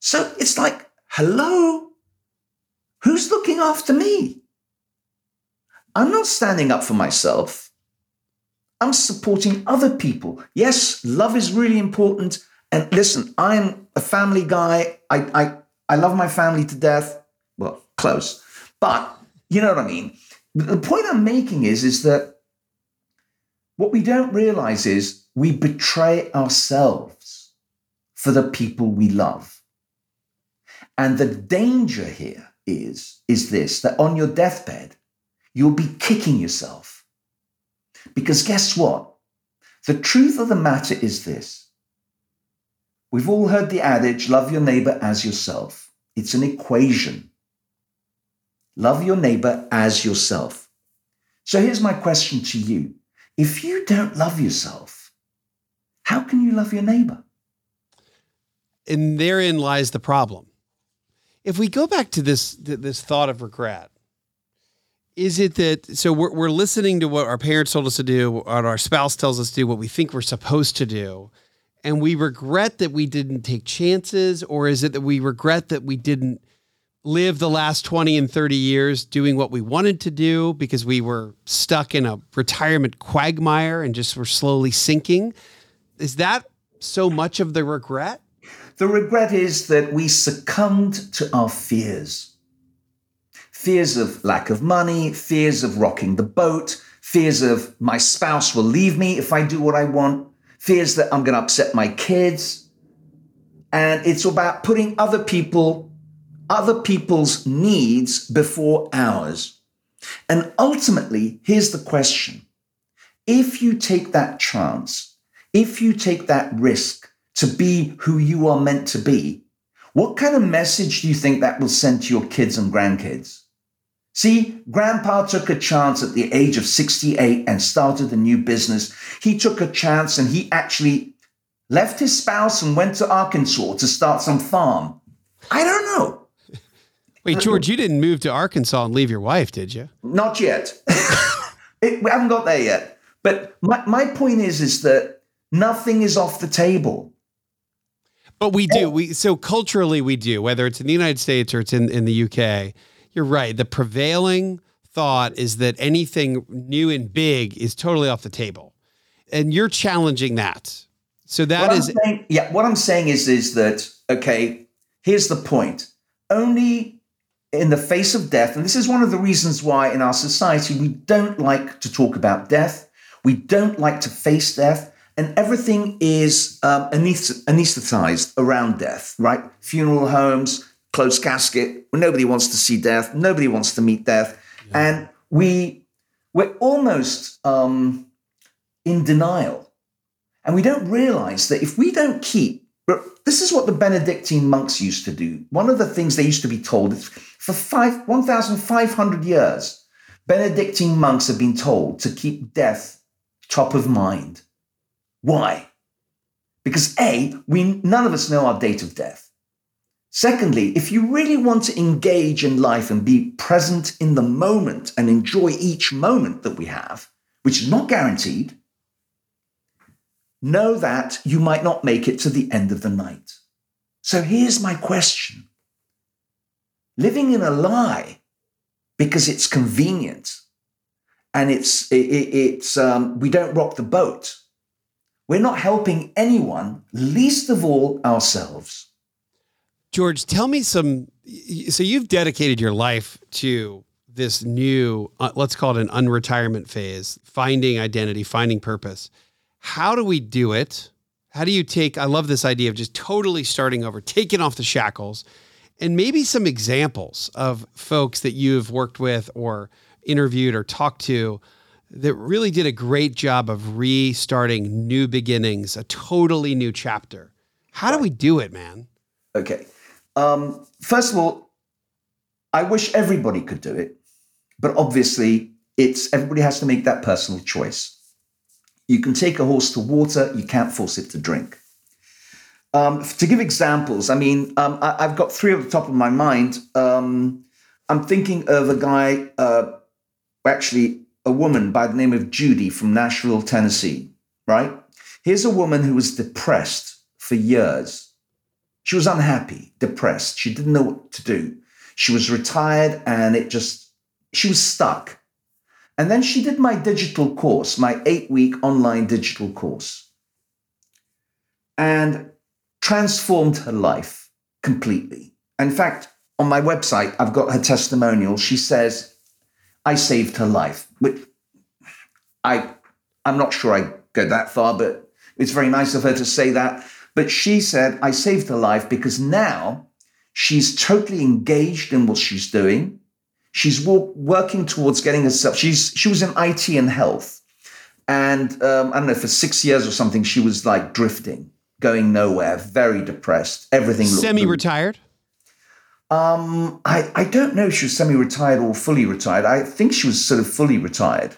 So it's like, hello, who's looking after me? I'm not standing up for myself. I'm supporting other people. Yes, love is really important. And listen, I'm a family guy. I, I, I love my family to death. Well, close. But you know what I mean? The point I'm making is, is that what we don't realize is we betray ourselves for the people we love. And the danger here is, is this that on your deathbed, you'll be kicking yourself. Because guess what? The truth of the matter is this. We've all heard the adage, love your neighbor as yourself. It's an equation. Love your neighbor as yourself. So here's my question to you. If you don't love yourself, how can you love your neighbor? and therein lies the problem. If we go back to this this thought of regret, is it that so we're, we're listening to what our parents told us to do, what our spouse tells us to do, what we think we're supposed to do, and we regret that we didn't take chances, or is it that we regret that we didn't live the last 20 and 30 years doing what we wanted to do because we were stuck in a retirement quagmire and just were slowly sinking? Is that so much of the regret? The regret is that we succumbed to our fears fears of lack of money, fears of rocking the boat, fears of my spouse will leave me if I do what I want, fears that I'm going to upset my kids. And it's about putting other people, other people's needs before ours. And ultimately, here's the question. If you take that chance, if you take that risk to be who you are meant to be, what kind of message do you think that will send to your kids and grandkids? See, grandpa took a chance at the age of 68 and started a new business. He took a chance and he actually left his spouse and went to Arkansas to start some farm. I don't know. Wait, George, you didn't move to Arkansas and leave your wife, did you? Not yet. it, we haven't got there yet. But my, my point is, is that nothing is off the table. But we do. Oh. We so culturally we do, whether it's in the United States or it's in, in the UK you're right. The prevailing thought is that anything new and big is totally off the table. And you're challenging that. So that what is saying, yeah, what I'm saying is is that okay, here's the point. Only in the face of death, and this is one of the reasons why in our society we don't like to talk about death, we don't like to face death, and everything is um, anesthetized around death, right? Funeral homes, closed casket. Nobody wants to see death. Nobody wants to meet death, yeah. and we we're almost um, in denial, and we don't realize that if we don't keep this is what the Benedictine monks used to do. One of the things they used to be told is for five, 1,500 years, Benedictine monks have been told to keep death top of mind. Why? Because A, we none of us know our date of death. Secondly, if you really want to engage in life and be present in the moment and enjoy each moment that we have, which is not guaranteed, know that you might not make it to the end of the night. So here's my question living in a lie because it's convenient and it's, it, it's um, we don't rock the boat. We're not helping anyone, least of all ourselves. George, tell me some. So you've dedicated your life to this new, uh, let's call it an unretirement phase, finding identity, finding purpose. How do we do it? How do you take? I love this idea of just totally starting over, taking off the shackles, and maybe some examples of folks that you've worked with or interviewed or talked to that really did a great job of restarting new beginnings, a totally new chapter. How do we do it, man? Okay. Um, first of all, I wish everybody could do it, but obviously, it's everybody has to make that personal choice. You can take a horse to water, you can't force it to drink. Um, to give examples, I mean, um, I, have got three at the top of my mind. Um, I'm thinking of a guy, uh, actually, a woman by the name of Judy from Nashville, Tennessee, right? Here's a woman who was depressed for years she was unhappy, depressed. She didn't know what to do. She was retired and it just, she was stuck. And then she did my digital course, my eight week online digital course, and transformed her life completely. In fact, on my website, I've got her testimonial. She says, I saved her life. Which I, I'm not sure I go that far, but it's very nice of her to say that. But she said, I saved her life because now she's totally engaged in what she's doing. She's working towards getting herself. She's she was in IT and health, and um, I don't know for six years or something. She was like drifting, going nowhere, very depressed. Everything semi-retired. Um, I I don't know if she was semi-retired or fully retired. I think she was sort of fully retired.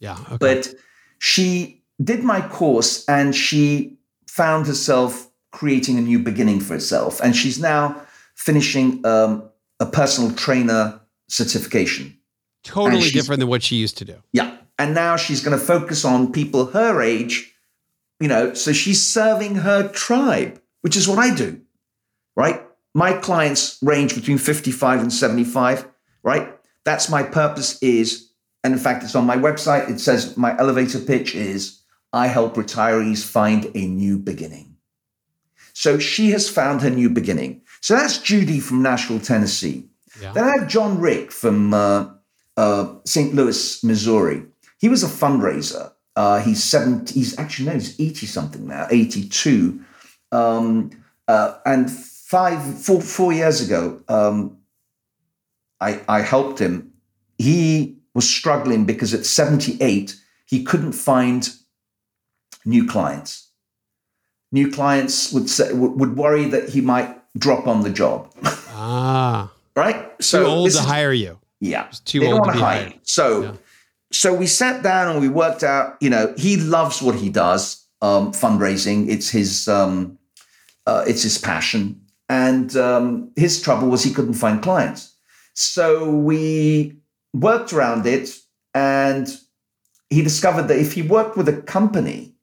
Yeah, okay. but she did my course and she found herself creating a new beginning for herself. And she's now finishing um, a personal trainer certification. Totally different than what she used to do. Yeah. And now she's going to focus on people her age, you know, so she's serving her tribe, which is what I do, right? My clients range between 55 and 75, right? That's my purpose is, and in fact, it's on my website. It says my elevator pitch is I help retirees find a new beginning. So she has found her new beginning. So that's Judy from Nashville, Tennessee. Yeah. Then I have John Rick from uh, uh, St. Louis, Missouri. He was a fundraiser. Uh, he's 70, he's actually, no, he's 80 something now, 82. Um, uh, and five, four, four years ago, um, I, I helped him. He was struggling because at 78, he couldn't find new clients. New clients would say, would worry that he might drop on the job. Ah. right? So too old to is, hire you. Yeah. too they old to be hire. Hired. So yeah. so we sat down and we worked out, you know, he loves what he does, um, fundraising. It's his um, uh, it's his passion. And um, his trouble was he couldn't find clients. So we worked around it and he discovered that if he worked with a company,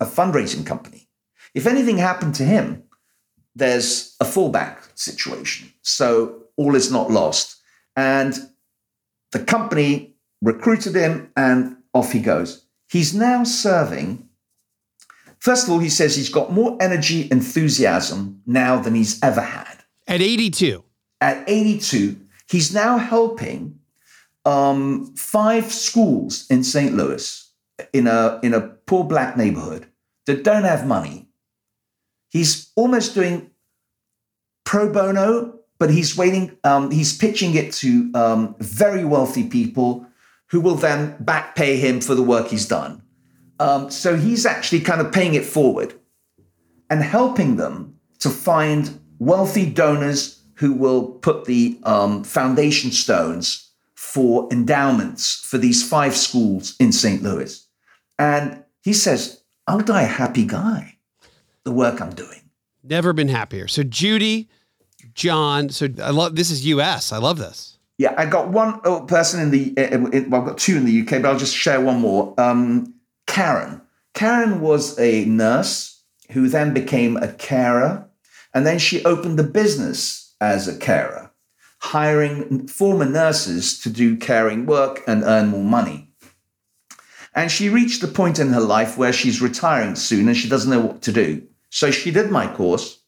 a fundraising company, if anything happened to him, there's a fallback situation. So all is not lost. And the company recruited him and off he goes. He's now serving. First of all, he says he's got more energy, enthusiasm now than he's ever had. At 82. At 82, he's now helping um, five schools in St. Louis in a, in a poor black neighborhood that don't have money He's almost doing pro bono, but he's waiting. Um, he's pitching it to um, very wealthy people who will then back pay him for the work he's done. Um, so he's actually kind of paying it forward and helping them to find wealthy donors who will put the um, foundation stones for endowments for these five schools in St. Louis. And he says, I'll die a happy guy the work I'm doing. Never been happier. So Judy, John. So I love this is US. I love this. Yeah, I got one person in the. In, well, I've got two in the UK, but I'll just share one more. Um, Karen. Karen was a nurse who then became a carer, and then she opened a business as a carer, hiring former nurses to do caring work and earn more money. And she reached the point in her life where she's retiring soon and she doesn't know what to do. So she did my course.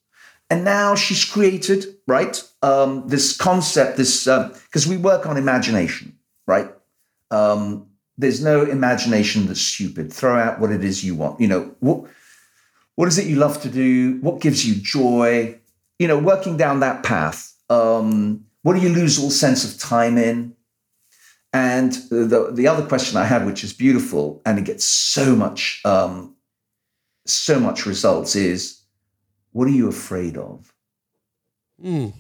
And now she's created, right, um, this concept, this, because uh, we work on imagination, right? Um, there's no imagination that's stupid. Throw out what it is you want. You know, what, what is it you love to do? What gives you joy? You know, working down that path. Um, what do you lose all sense of time in? And the, the other question I had, which is beautiful, and it gets so much um, so much results is what are you afraid of? Mm.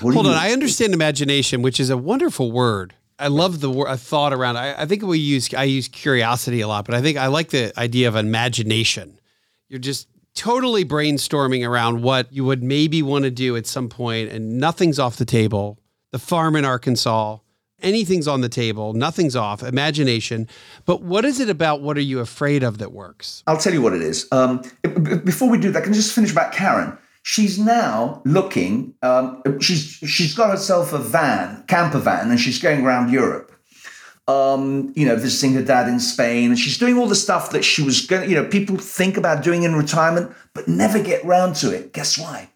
Hold on. I understand imagination, which is a wonderful word. I love the word, thought around. I, I think we use, I use curiosity a lot, but I think I like the idea of imagination. You're just totally brainstorming around what you would maybe want to do at some point, and nothing's off the table. The farm in Arkansas, anything's on the table, nothing's off, imagination. But what is it about what are you afraid of that works? I'll tell you what it is. Um, before we do that, can I just finish about Karen? She's now looking. Um, she's she's got herself a van, camper van, and she's going around Europe. Um, you know, visiting her dad in Spain, and she's doing all the stuff that she was going. You know, people think about doing in retirement, but never get round to it. Guess why?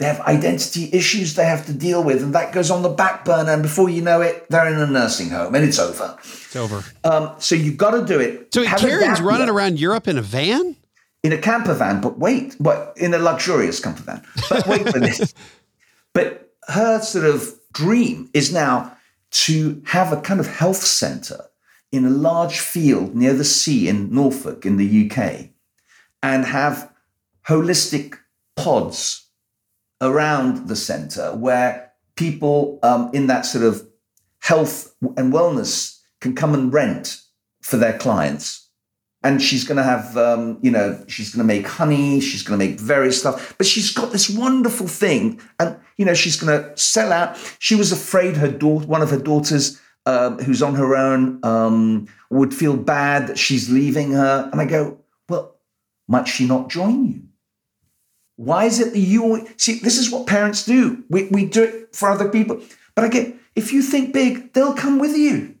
They have identity issues they have to deal with, and that goes on the back burner. And before you know it, they're in a nursing home, and it's over. It's over. Um, so you've got to do it. So Karen's running around Europe in a van, in a camper van. But wait, what? In a luxurious camper van. But wait for this. But her sort of dream is now to have a kind of health centre in a large field near the sea in Norfolk in the UK, and have holistic pods around the center where people um, in that sort of health and wellness can come and rent for their clients. And she's going to have, um, you know, she's going to make honey, she's going to make various stuff, but she's got this wonderful thing, and you know, she's going to sell out. She was afraid her daughter, one of her daughters, um, who's on her own, um, would feel bad that she's leaving her, and I go, well, might she not join you? Why is it that you see? This is what parents do. We we do it for other people, but i get if you think big, they'll come with you.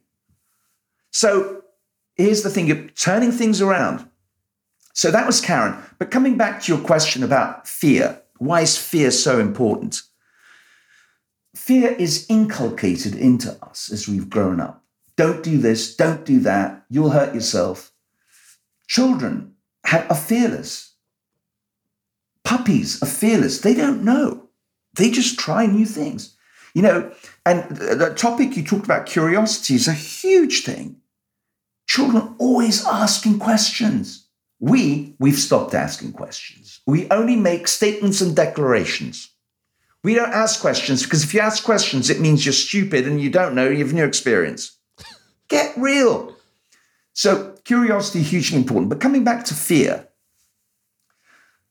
So here's the thing you're turning things around. So that was Karen. But coming back to your question about fear, why is fear so important? Fear is inculcated into us as we've grown up. Don't do this, don't do that, you'll hurt yourself. Children are fearless. Puppies are fearless. They don't know. They just try new things. You know, and the topic you talked about, curiosity, is a huge thing. Children always asking questions. We, we've stopped asking questions. We only make statements and declarations. We don't ask questions because if you ask questions, it means you're stupid and you don't know, you have no experience. Get real. So, curiosity is hugely important. But coming back to fear,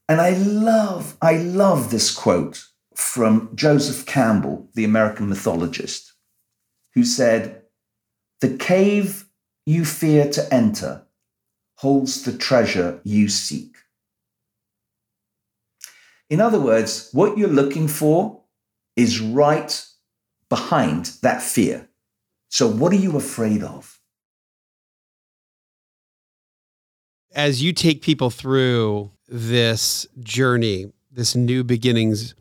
and I love, I love this quote from Joseph Campbell, the American mythologist, who said, The cave you fear to enter holds the treasure you seek. In other words, what you're looking for is right behind that fear. So, what are you afraid of? As you take people through this journey, this new beginnings,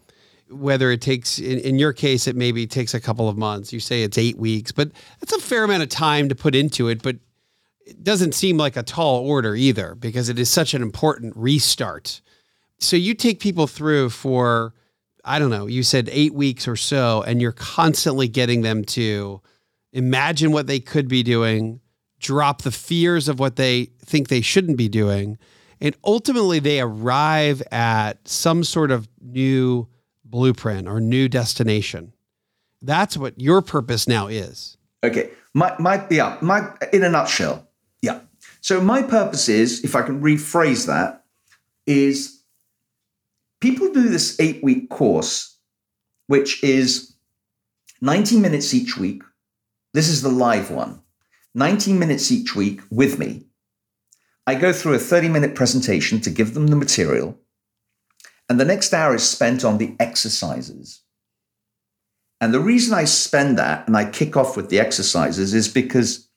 whether it takes, in, in your case, it maybe takes a couple of months. You say it's eight weeks, but that's a fair amount of time to put into it. But it doesn't seem like a tall order either because it is such an important restart. So you take people through for, I don't know, you said eight weeks or so, and you're constantly getting them to imagine what they could be doing, drop the fears of what they think they shouldn't be doing. And ultimately, they arrive at some sort of new blueprint or new destination. That's what your purpose now is. Okay. My, my, yeah, my, in a nutshell, yeah. So my purpose is, if I can rephrase that, is people do this eight week course, which is 90 minutes each week. This is the live one. 19 minutes each week with me. I go through a 30 minute presentation to give them the material. And the next hour is spent on the exercises. And the reason I spend that and I kick off with the exercises is because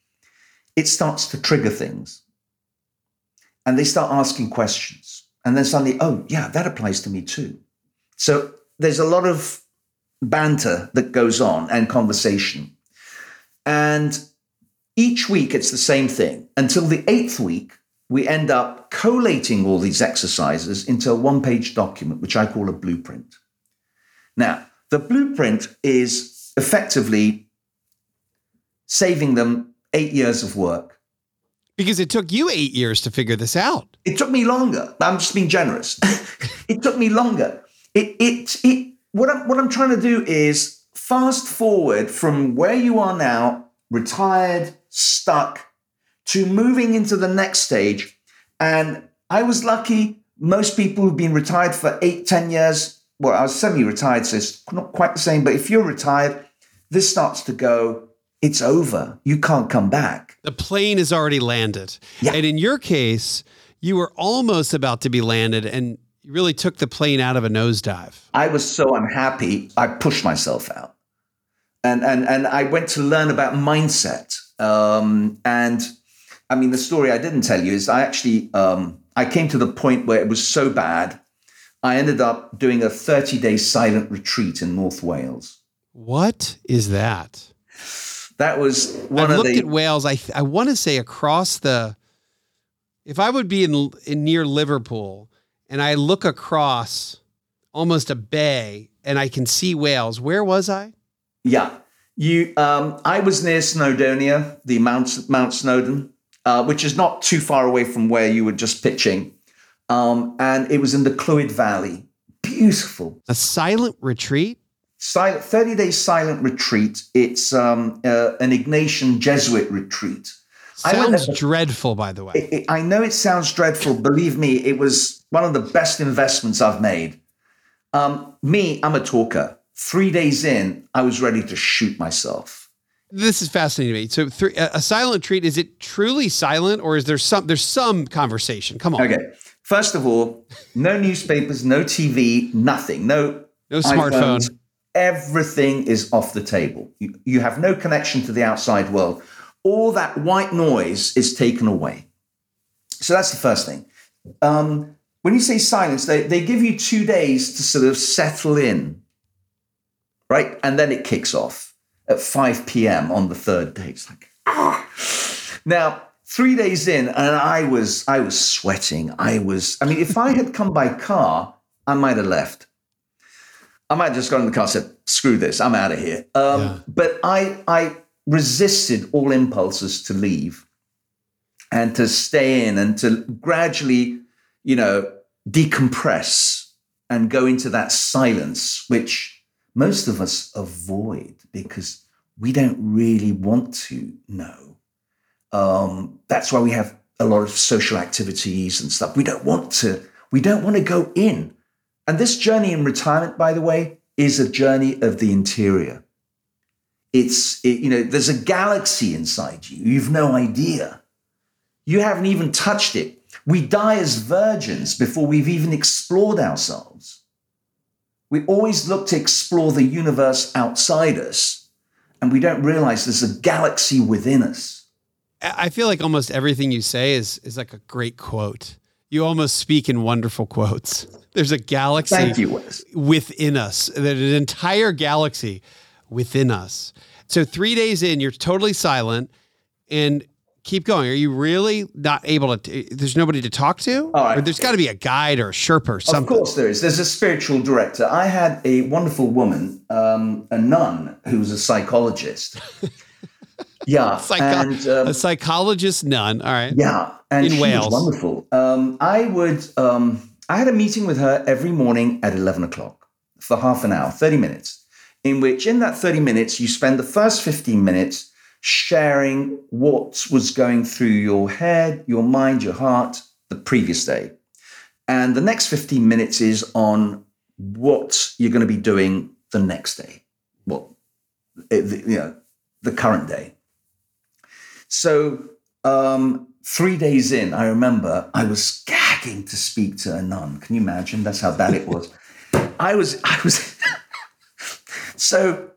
it starts to trigger things. And they start asking questions. And then suddenly, oh, yeah, that applies to me too. So there's a lot of banter that goes on and conversation. And each week it's the same thing until the eighth week, we end up collating all these exercises into a one page document, which I call a blueprint. Now, the blueprint is effectively saving them eight years of work. Because it took you eight years to figure this out. It took me longer. I'm just being generous. it took me longer. It, it, it, what I'm, what I'm trying to do is fast forward from where you are now, retired, stuck, to moving into the next stage. And I was lucky. Most people who've been retired for eight, ten years, well, I was semi retired, so it's not quite the same. But if you're retired, this starts to go, it's over. You can't come back. The plane has already landed. Yeah. And in your case, you were almost about to be landed and you really took the plane out of a nosedive. I was so unhappy, I pushed myself out. And, and, and I went to learn about mindset. Um, and I mean, the story I didn't tell you is I actually um, I came to the point where it was so bad, I ended up doing a 30 day silent retreat in North Wales. What is that? That was one I've of looked the. at Wales. I I want to say across the. If I would be in, in near Liverpool and I look across almost a bay and I can see Wales, where was I? Yeah, you. Um, I was near Snowdonia, the Mount Mount Snowdon, uh, which is not too far away from where you were just pitching. Um, and it was in the Clwyd Valley. Beautiful. A silent retreat? Silent, 30 day silent retreat. It's um, uh, an Ignatian Jesuit retreat. Sounds dreadful, by the way. It, it, I know it sounds dreadful. Believe me, it was one of the best investments I've made. Um, me, I'm a talker. Three days in, I was ready to shoot myself. This is fascinating to me. So, three, a silent treat is it truly silent, or is there some there's some conversation? Come on. Okay. First of all, no newspapers, no TV, nothing, no no smartphone. Everything is off the table. You, you have no connection to the outside world. All that white noise is taken away. So that's the first thing. Um, when you say silence, they, they give you two days to sort of settle in, right? And then it kicks off at 5 p.m. on the third day. It's like, ah. Now, three days in, and I was I was sweating. I was, I mean, if I had come by car, I might have left. I might have just got in the car and said, screw this, I'm out of here. Um, yeah. But I, I resisted all impulses to leave and to stay in and to gradually, you know, decompress and go into that silence, which most of us avoid because we don't really want to know. Um, that's why we have a lot of social activities and stuff. We don't want to, we don't want to go in and this journey in retirement, by the way, is a journey of the interior. It's, it, you know, there's a galaxy inside you. You've no idea. You haven't even touched it. We die as virgins before we've even explored ourselves. We always look to explore the universe outside us, and we don't realize there's a galaxy within us. I feel like almost everything you say is, is like a great quote. You almost speak in wonderful quotes. There's a galaxy you, within us, there's an entire galaxy within us. So three days in, you're totally silent and keep going. Are you really not able to? There's nobody to talk to? All right. Or there's got to be a guide or a Sherpa or something. Of course there is. There's a spiritual director. I had a wonderful woman, um, a nun, who was a psychologist. Yeah, Psycho- and, um, a psychologist nun. All right. Yeah, and in she Wales, was wonderful. Um, I would. Um, I had a meeting with her every morning at eleven o'clock for half an hour, thirty minutes, in which in that thirty minutes you spend the first fifteen minutes sharing what was going through your head, your mind, your heart the previous day, and the next fifteen minutes is on what you're going to be doing the next day. Well, you know, the current day. So um, three days in, I remember I was gagging to speak to a nun. Can you imagine? That's how bad it was. I was, I was. so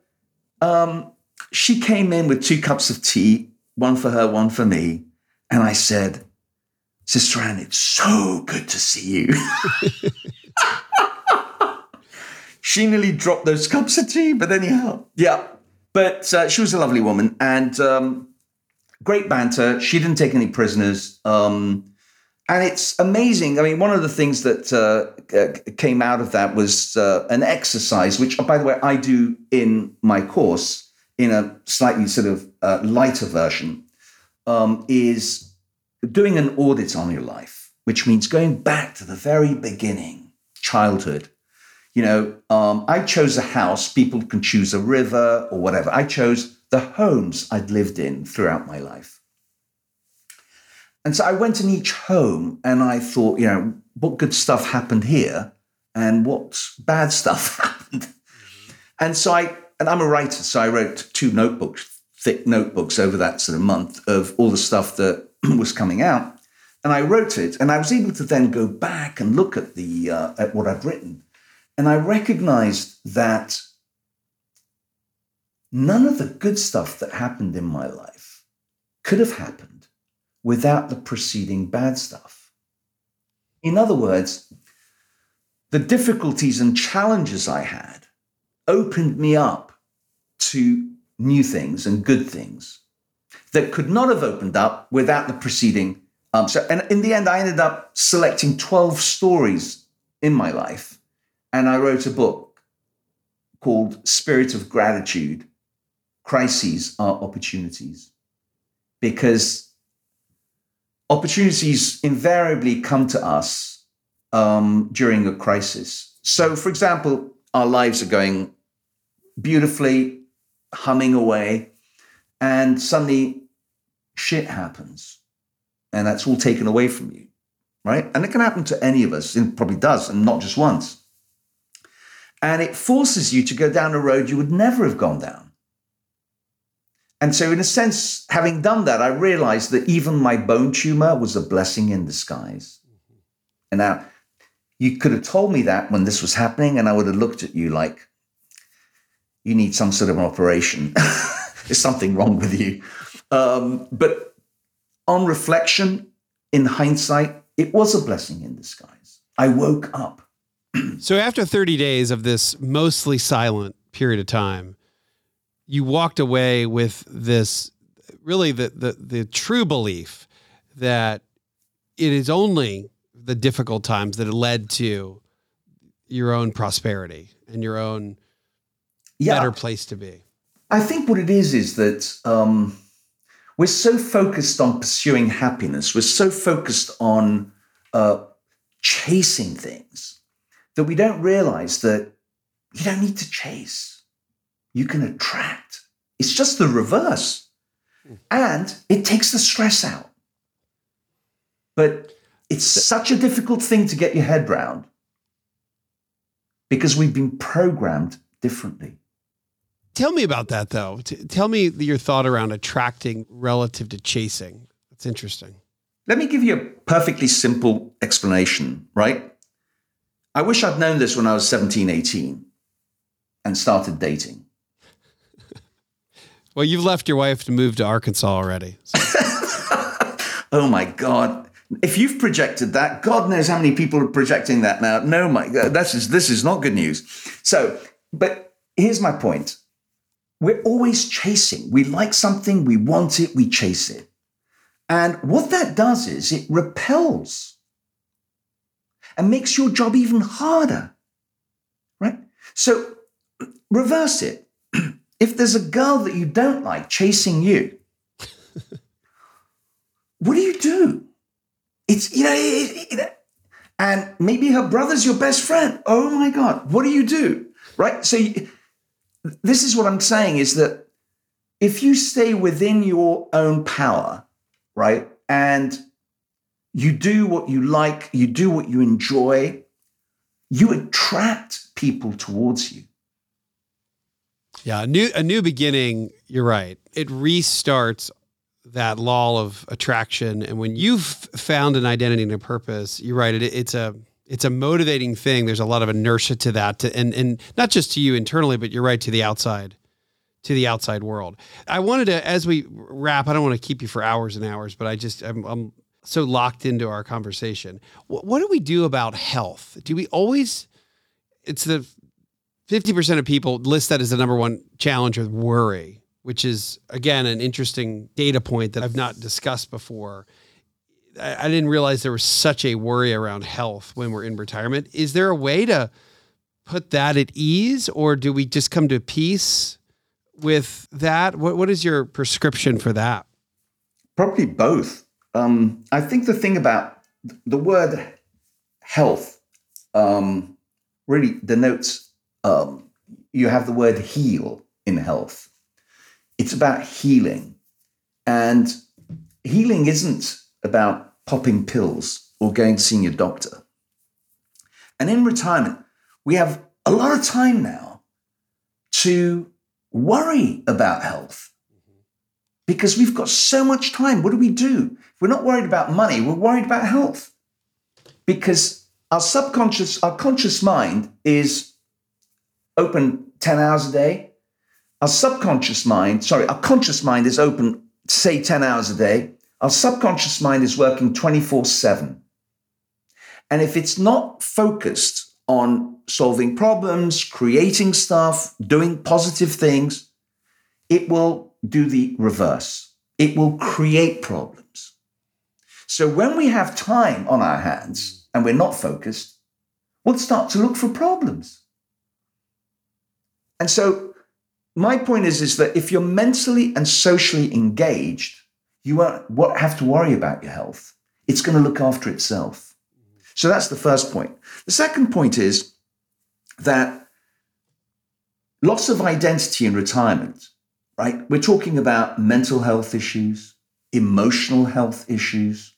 um, she came in with two cups of tea, one for her, one for me. And I said, Sister Anne, it's so good to see you. she nearly dropped those cups of tea, but anyhow, yeah. But uh, she was a lovely woman. And um, great banter. She didn't take any prisoners. Um, and it's amazing. I mean, one of the things that uh, uh, came out of that was uh, an exercise, which, by the way, I do in my course in a slightly sort of uh, lighter version, um, is doing an audit on your life, which means going back to the very beginning, childhood. You know, um, I chose a house. People can choose a river or whatever. I chose the homes I'd lived in throughout my life. And so I went in each home and I thought, you know, what good stuff happened here and what bad stuff happened. And so I, and I'm a writer, so I wrote two notebooks, thick notebooks over that sort of month of all the stuff that was coming out. And I wrote it, and I was able to then go back and look at the uh, at what I'd written, and I recognized that none of the good stuff that happened in my life could have happened without the preceding bad stuff. In other words, the difficulties and challenges I had opened me up to new things and good things that could not have opened up without the preceding. Um, so, and in the end, I ended up selecting 12 stories in my life, and I wrote a book called Spirit of Gratitude crises are opportunities because opportunities invariably come to us um, during a crisis. So, for example, our lives are going beautifully, humming away, and suddenly shit happens and that's all taken away from you, right? And it can happen to any of us, it probably does, and not just once. And it forces you to go down a road you would never have gone down. And so, in a sense, having done that, I realized that even my bone tumor was a blessing in disguise. Mm-hmm. And now, you could have told me that when this was happening, and I would have looked at you like, you need some sort of an operation. There's something wrong with you. Um, but on reflection, in hindsight, it was a blessing in disguise. I woke up. so after 30 days of this mostly silent period of time, you walked away with this really the, the, the true belief that it is only the difficult times that led to your own prosperity and your own yeah. better place to be. I think what it is is that um, we're so focused on pursuing happiness, we're so focused on uh, chasing things that we don't realize that you don't need to chase. You can attract. It's just the reverse. And it takes the stress out. But it's such a difficult thing to get your head round because we've been programmed differently. Tell me about that, though. T- tell me your thought around attracting relative to chasing. That's interesting. Let me give you a perfectly simple explanation, right? I wish I'd known this when I was 17, 18 and started dating. well, you've left your wife to move to Arkansas already. So. oh my God. If you've projected that, God knows how many people are projecting that now. No, my, uh, this is, this is not good news. So, but here's my point we're always chasing. We like something, we want it, we chase it. And what that does is it repels and makes your job even harder. Right? So reverse it. if there's a girl that you don't like chasing you, what do you do? It's, you know, it, it, and maybe her brother's your best friend. Oh my God, what do you do? Right? So, you, this is what I'm saying is that if you stay within your own power, right, and you do what you like, you do what you enjoy, you attract people towards you. Yeah, a new a new beginning, you're right. It restarts that law of attraction and when you've found an identity and a purpose, you're right, it, it's a it's a motivating thing. There's a lot of inertia to that, to, and and not just to you internally, but you're right to the outside, to the outside world. I wanted to, as we wrap, I don't want to keep you for hours and hours, but I just I'm, I'm so locked into our conversation. What, what do we do about health? Do we always? It's the fifty percent of people list that as the number one challenge with worry, which is again an interesting data point that I've not discussed before I, didn't realize there was such a worry around health when we're in retirement. Is there a way to put that at ease, or do we just come to peace with that? What What is your prescription for that? Probably both. Um, I think the thing about the word health um, really denotes um, you have the word heal in health. It's about healing, and healing isn't about popping pills or going to see your doctor. And in retirement, we have a lot of time now to worry about health because we've got so much time. What do we do? We're not worried about money, we're worried about health because our subconscious, our conscious mind is open 10 hours a day. Our subconscious mind, sorry, our conscious mind is open, say, 10 hours a day. Our subconscious mind is working 24 7. And if it's not focused on solving problems, creating stuff, doing positive things, it will do the reverse. It will create problems. So when we have time on our hands and we're not focused, we'll start to look for problems. And so my point is, is that if you're mentally and socially engaged, you won't have to worry about your health. It's going to look after itself. So that's the first point. The second point is that loss of identity in retirement, right? We're talking about mental health issues, emotional health issues,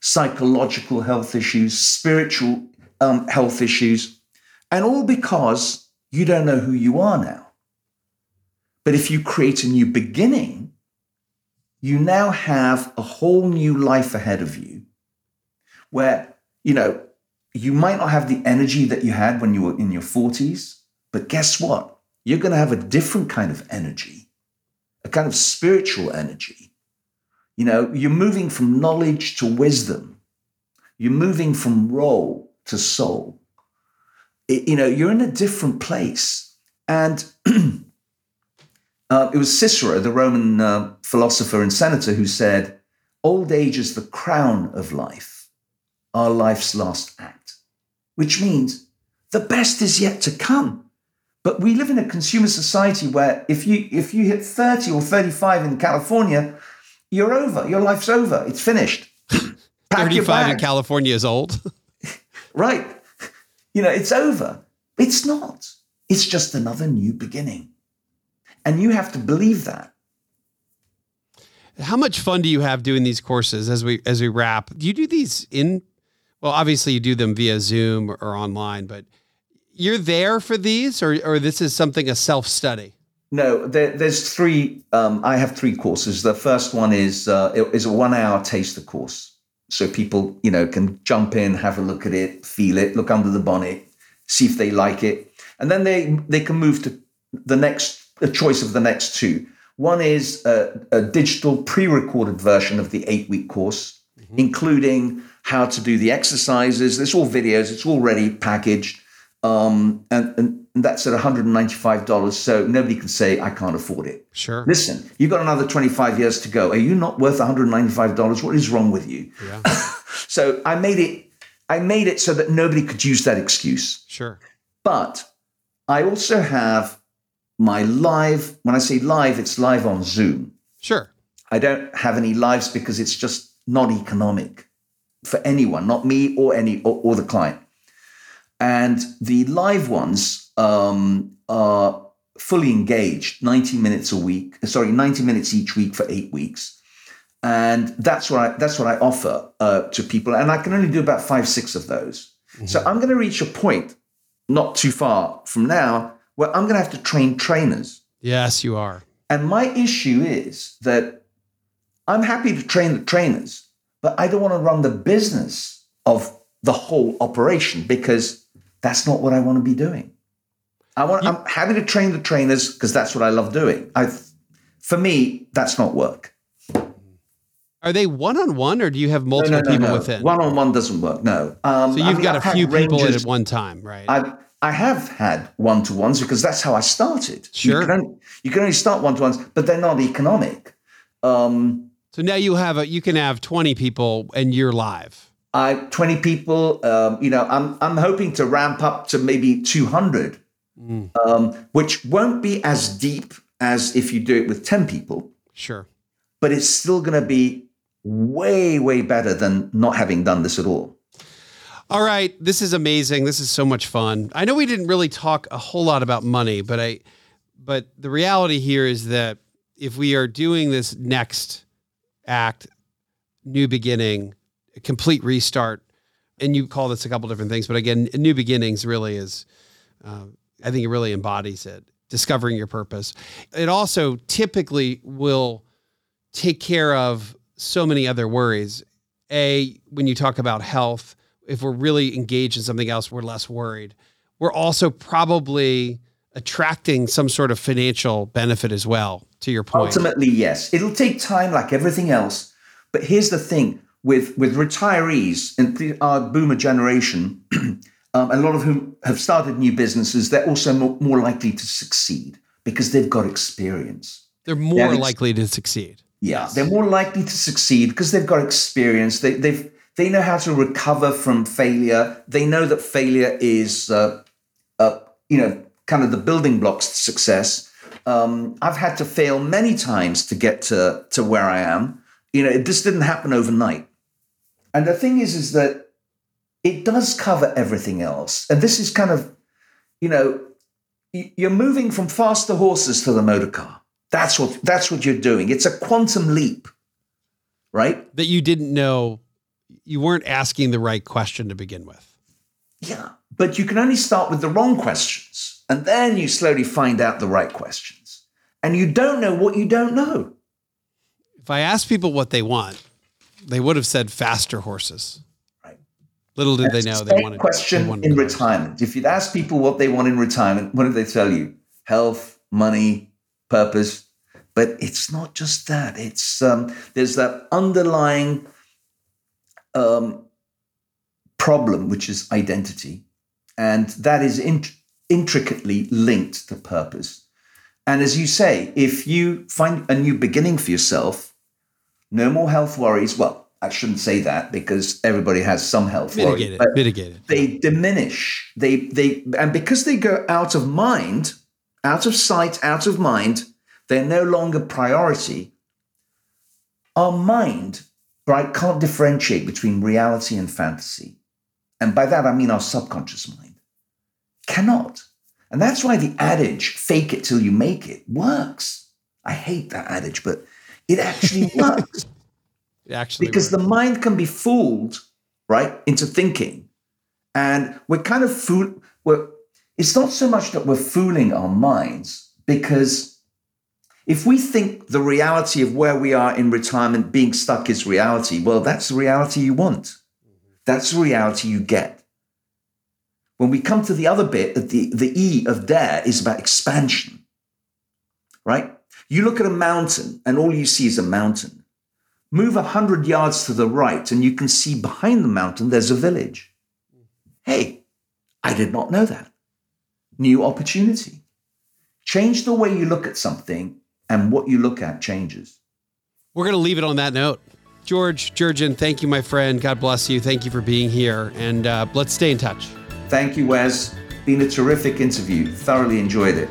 psychological health issues, spiritual um, health issues, and all because you don't know who you are now. But if you create a new beginning, you now have a whole new life ahead of you where, you know, you might not have the energy that you had when you were in your 40s, but guess what? You're going to have a different kind of energy, a kind of spiritual energy. You know, you're moving from knowledge to wisdom. You're moving from role to soul. It, you know, you're in a different place. And uh, it was Cicero, the Roman uh, philosopher and senator, who said, Old age is the crown of life, our life's last act, which means the best is yet to come. But we live in a consumer society where if you if you hit 30 or 35 in California, you're over. Your life's over. It's finished. 35 in California is old. right. You know, it's over. It's not. It's just another new beginning. And you have to believe that. How much fun do you have doing these courses as we as we wrap? Do you do these in well, obviously you do them via Zoom or, online, but you're there for these or or this is something a self-study? No, there, there's three. Um, I have three courses. The first one is uh, is a one hour taster course, so people you know can jump in, have a look at it, feel it, look under the bonnet, see if they like it, and then they they can move to the next a choice of the next two. One is a, a digital pre-recorded version of the eight-week course, mm-hmm. including how to do the exercises. It's all videos. It's already packaged, um, and, and that's at $195. So nobody can say I can't afford it. Sure. Listen, you've got another 25 years to go. Are you not worth $195? What is wrong with you? Yeah. so I made it. I made it so that nobody could use that excuse. Sure. But I also have my live, when I say live, it's live on Zoom. Sure. I don't have any lives because it's just not economic for anyone, not me or any or, or the client. And the live ones um, are fully engaged, 90 minutes a week, sorry, 90 minutes each week for eight weeks. And that's what I, that's what I offer uh, to people. And I can only do about five, six of those. Mm-hmm. So I'm going to reach a point not too far from now well, I'm going to have to train trainers. Yes, you are. And my issue is that I'm happy to train the trainers, but I don't want to run the business of the whole operation because that's not what I want to be doing. I want, you, I'm happy to train the trainers because that's what I love doing. I, for me, that's not work. Are they one on one, or do you have multiple no, no, no, people within? One on one doesn't work. No. Um, so you've I mean, got I've a few people at one time, right? I've, I have had one to ones because that's how I started. Sure. You can only, you can only start one to ones, but they're not economic. Um, so now you have a you can have twenty people and you're live. I twenty people. Um, you know, I'm I'm hoping to ramp up to maybe two hundred, mm. um, which won't be as deep as if you do it with ten people. Sure. But it's still going to be way way better than not having done this at all. All right, this is amazing. This is so much fun. I know we didn't really talk a whole lot about money, but I but the reality here is that if we are doing this next act, new beginning, complete restart, and you call this a couple different things, but again, new beginnings really is, uh, I think it really embodies it. Discovering your purpose. It also typically will take care of so many other worries. A, when you talk about health, if we're really engaged in something else, we're less worried. We're also probably attracting some sort of financial benefit as well, to your point. Ultimately, yes. It'll take time like everything else. But here's the thing with, with retirees and our boomer generation, um, a lot of whom have started new businesses, they're also more, more likely to succeed because they've got experience. They're more they likely to succeed. Yeah, yes. they're more likely to succeed because they've got experience. They, they've they know how to recover from failure. They know that failure is, uh, uh, you know, kind of the building blocks to success. Um, I've had to fail many times to get to, to where I am. You know, this didn't happen overnight. And the thing is, is that it does cover everything else. And this is kind of, you know, you're moving from faster horses to the motor car. That's what that's what you're doing. It's a quantum leap. right? That you didn't know, you weren't asking the right question to begin with. Yeah, but you can only start with the wrong questions, and then you slowly find out the right questions. And you don't know what you don't know. If I asked people what they want, they would have said faster horses. Right. Little did they know they wanted. Question they wanted in cars. retirement. If you'd ask people what they want in retirement, what do they tell you? Health, money, purpose. But it's not just that. It's um, there's that underlying um, problem, which is identity, and that is int- intricately linked to purpose. And as you say, if you find a new beginning for yourself, no more health worries. Well, I shouldn't say that because everybody has some health worries. Mitigated. but Mitigated. They diminish. They they and because they go out of mind, out of sight, out of mind, they're no longer priority. Our mind, right, can't differentiate between reality and fantasy. And by that I mean our subconscious mind. Cannot. And that's why the adage, fake it till you make it, works. I hate that adage, but it actually works It actually, because the mind can be fooled right into thinking and we're kind of fool we're it's not so much that we're fooling our minds because if we think the reality of where we are in retirement being stuck is reality well that's the reality you want that's the reality you get when we come to the other bit the, the e of dare is about expansion right you look at a mountain and all you see is a mountain Move a hundred yards to the right, and you can see behind the mountain there's a village. Hey, I did not know that. New opportunity. Change the way you look at something, and what you look at changes. we're going to leave it on that note. George Jerjian, thank you, my friend. God bless you. Thank you for being here, and uh, let's stay in touch. Thank you, Wes. Been a terrific interview. Thoroughly enjoyed it.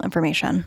information.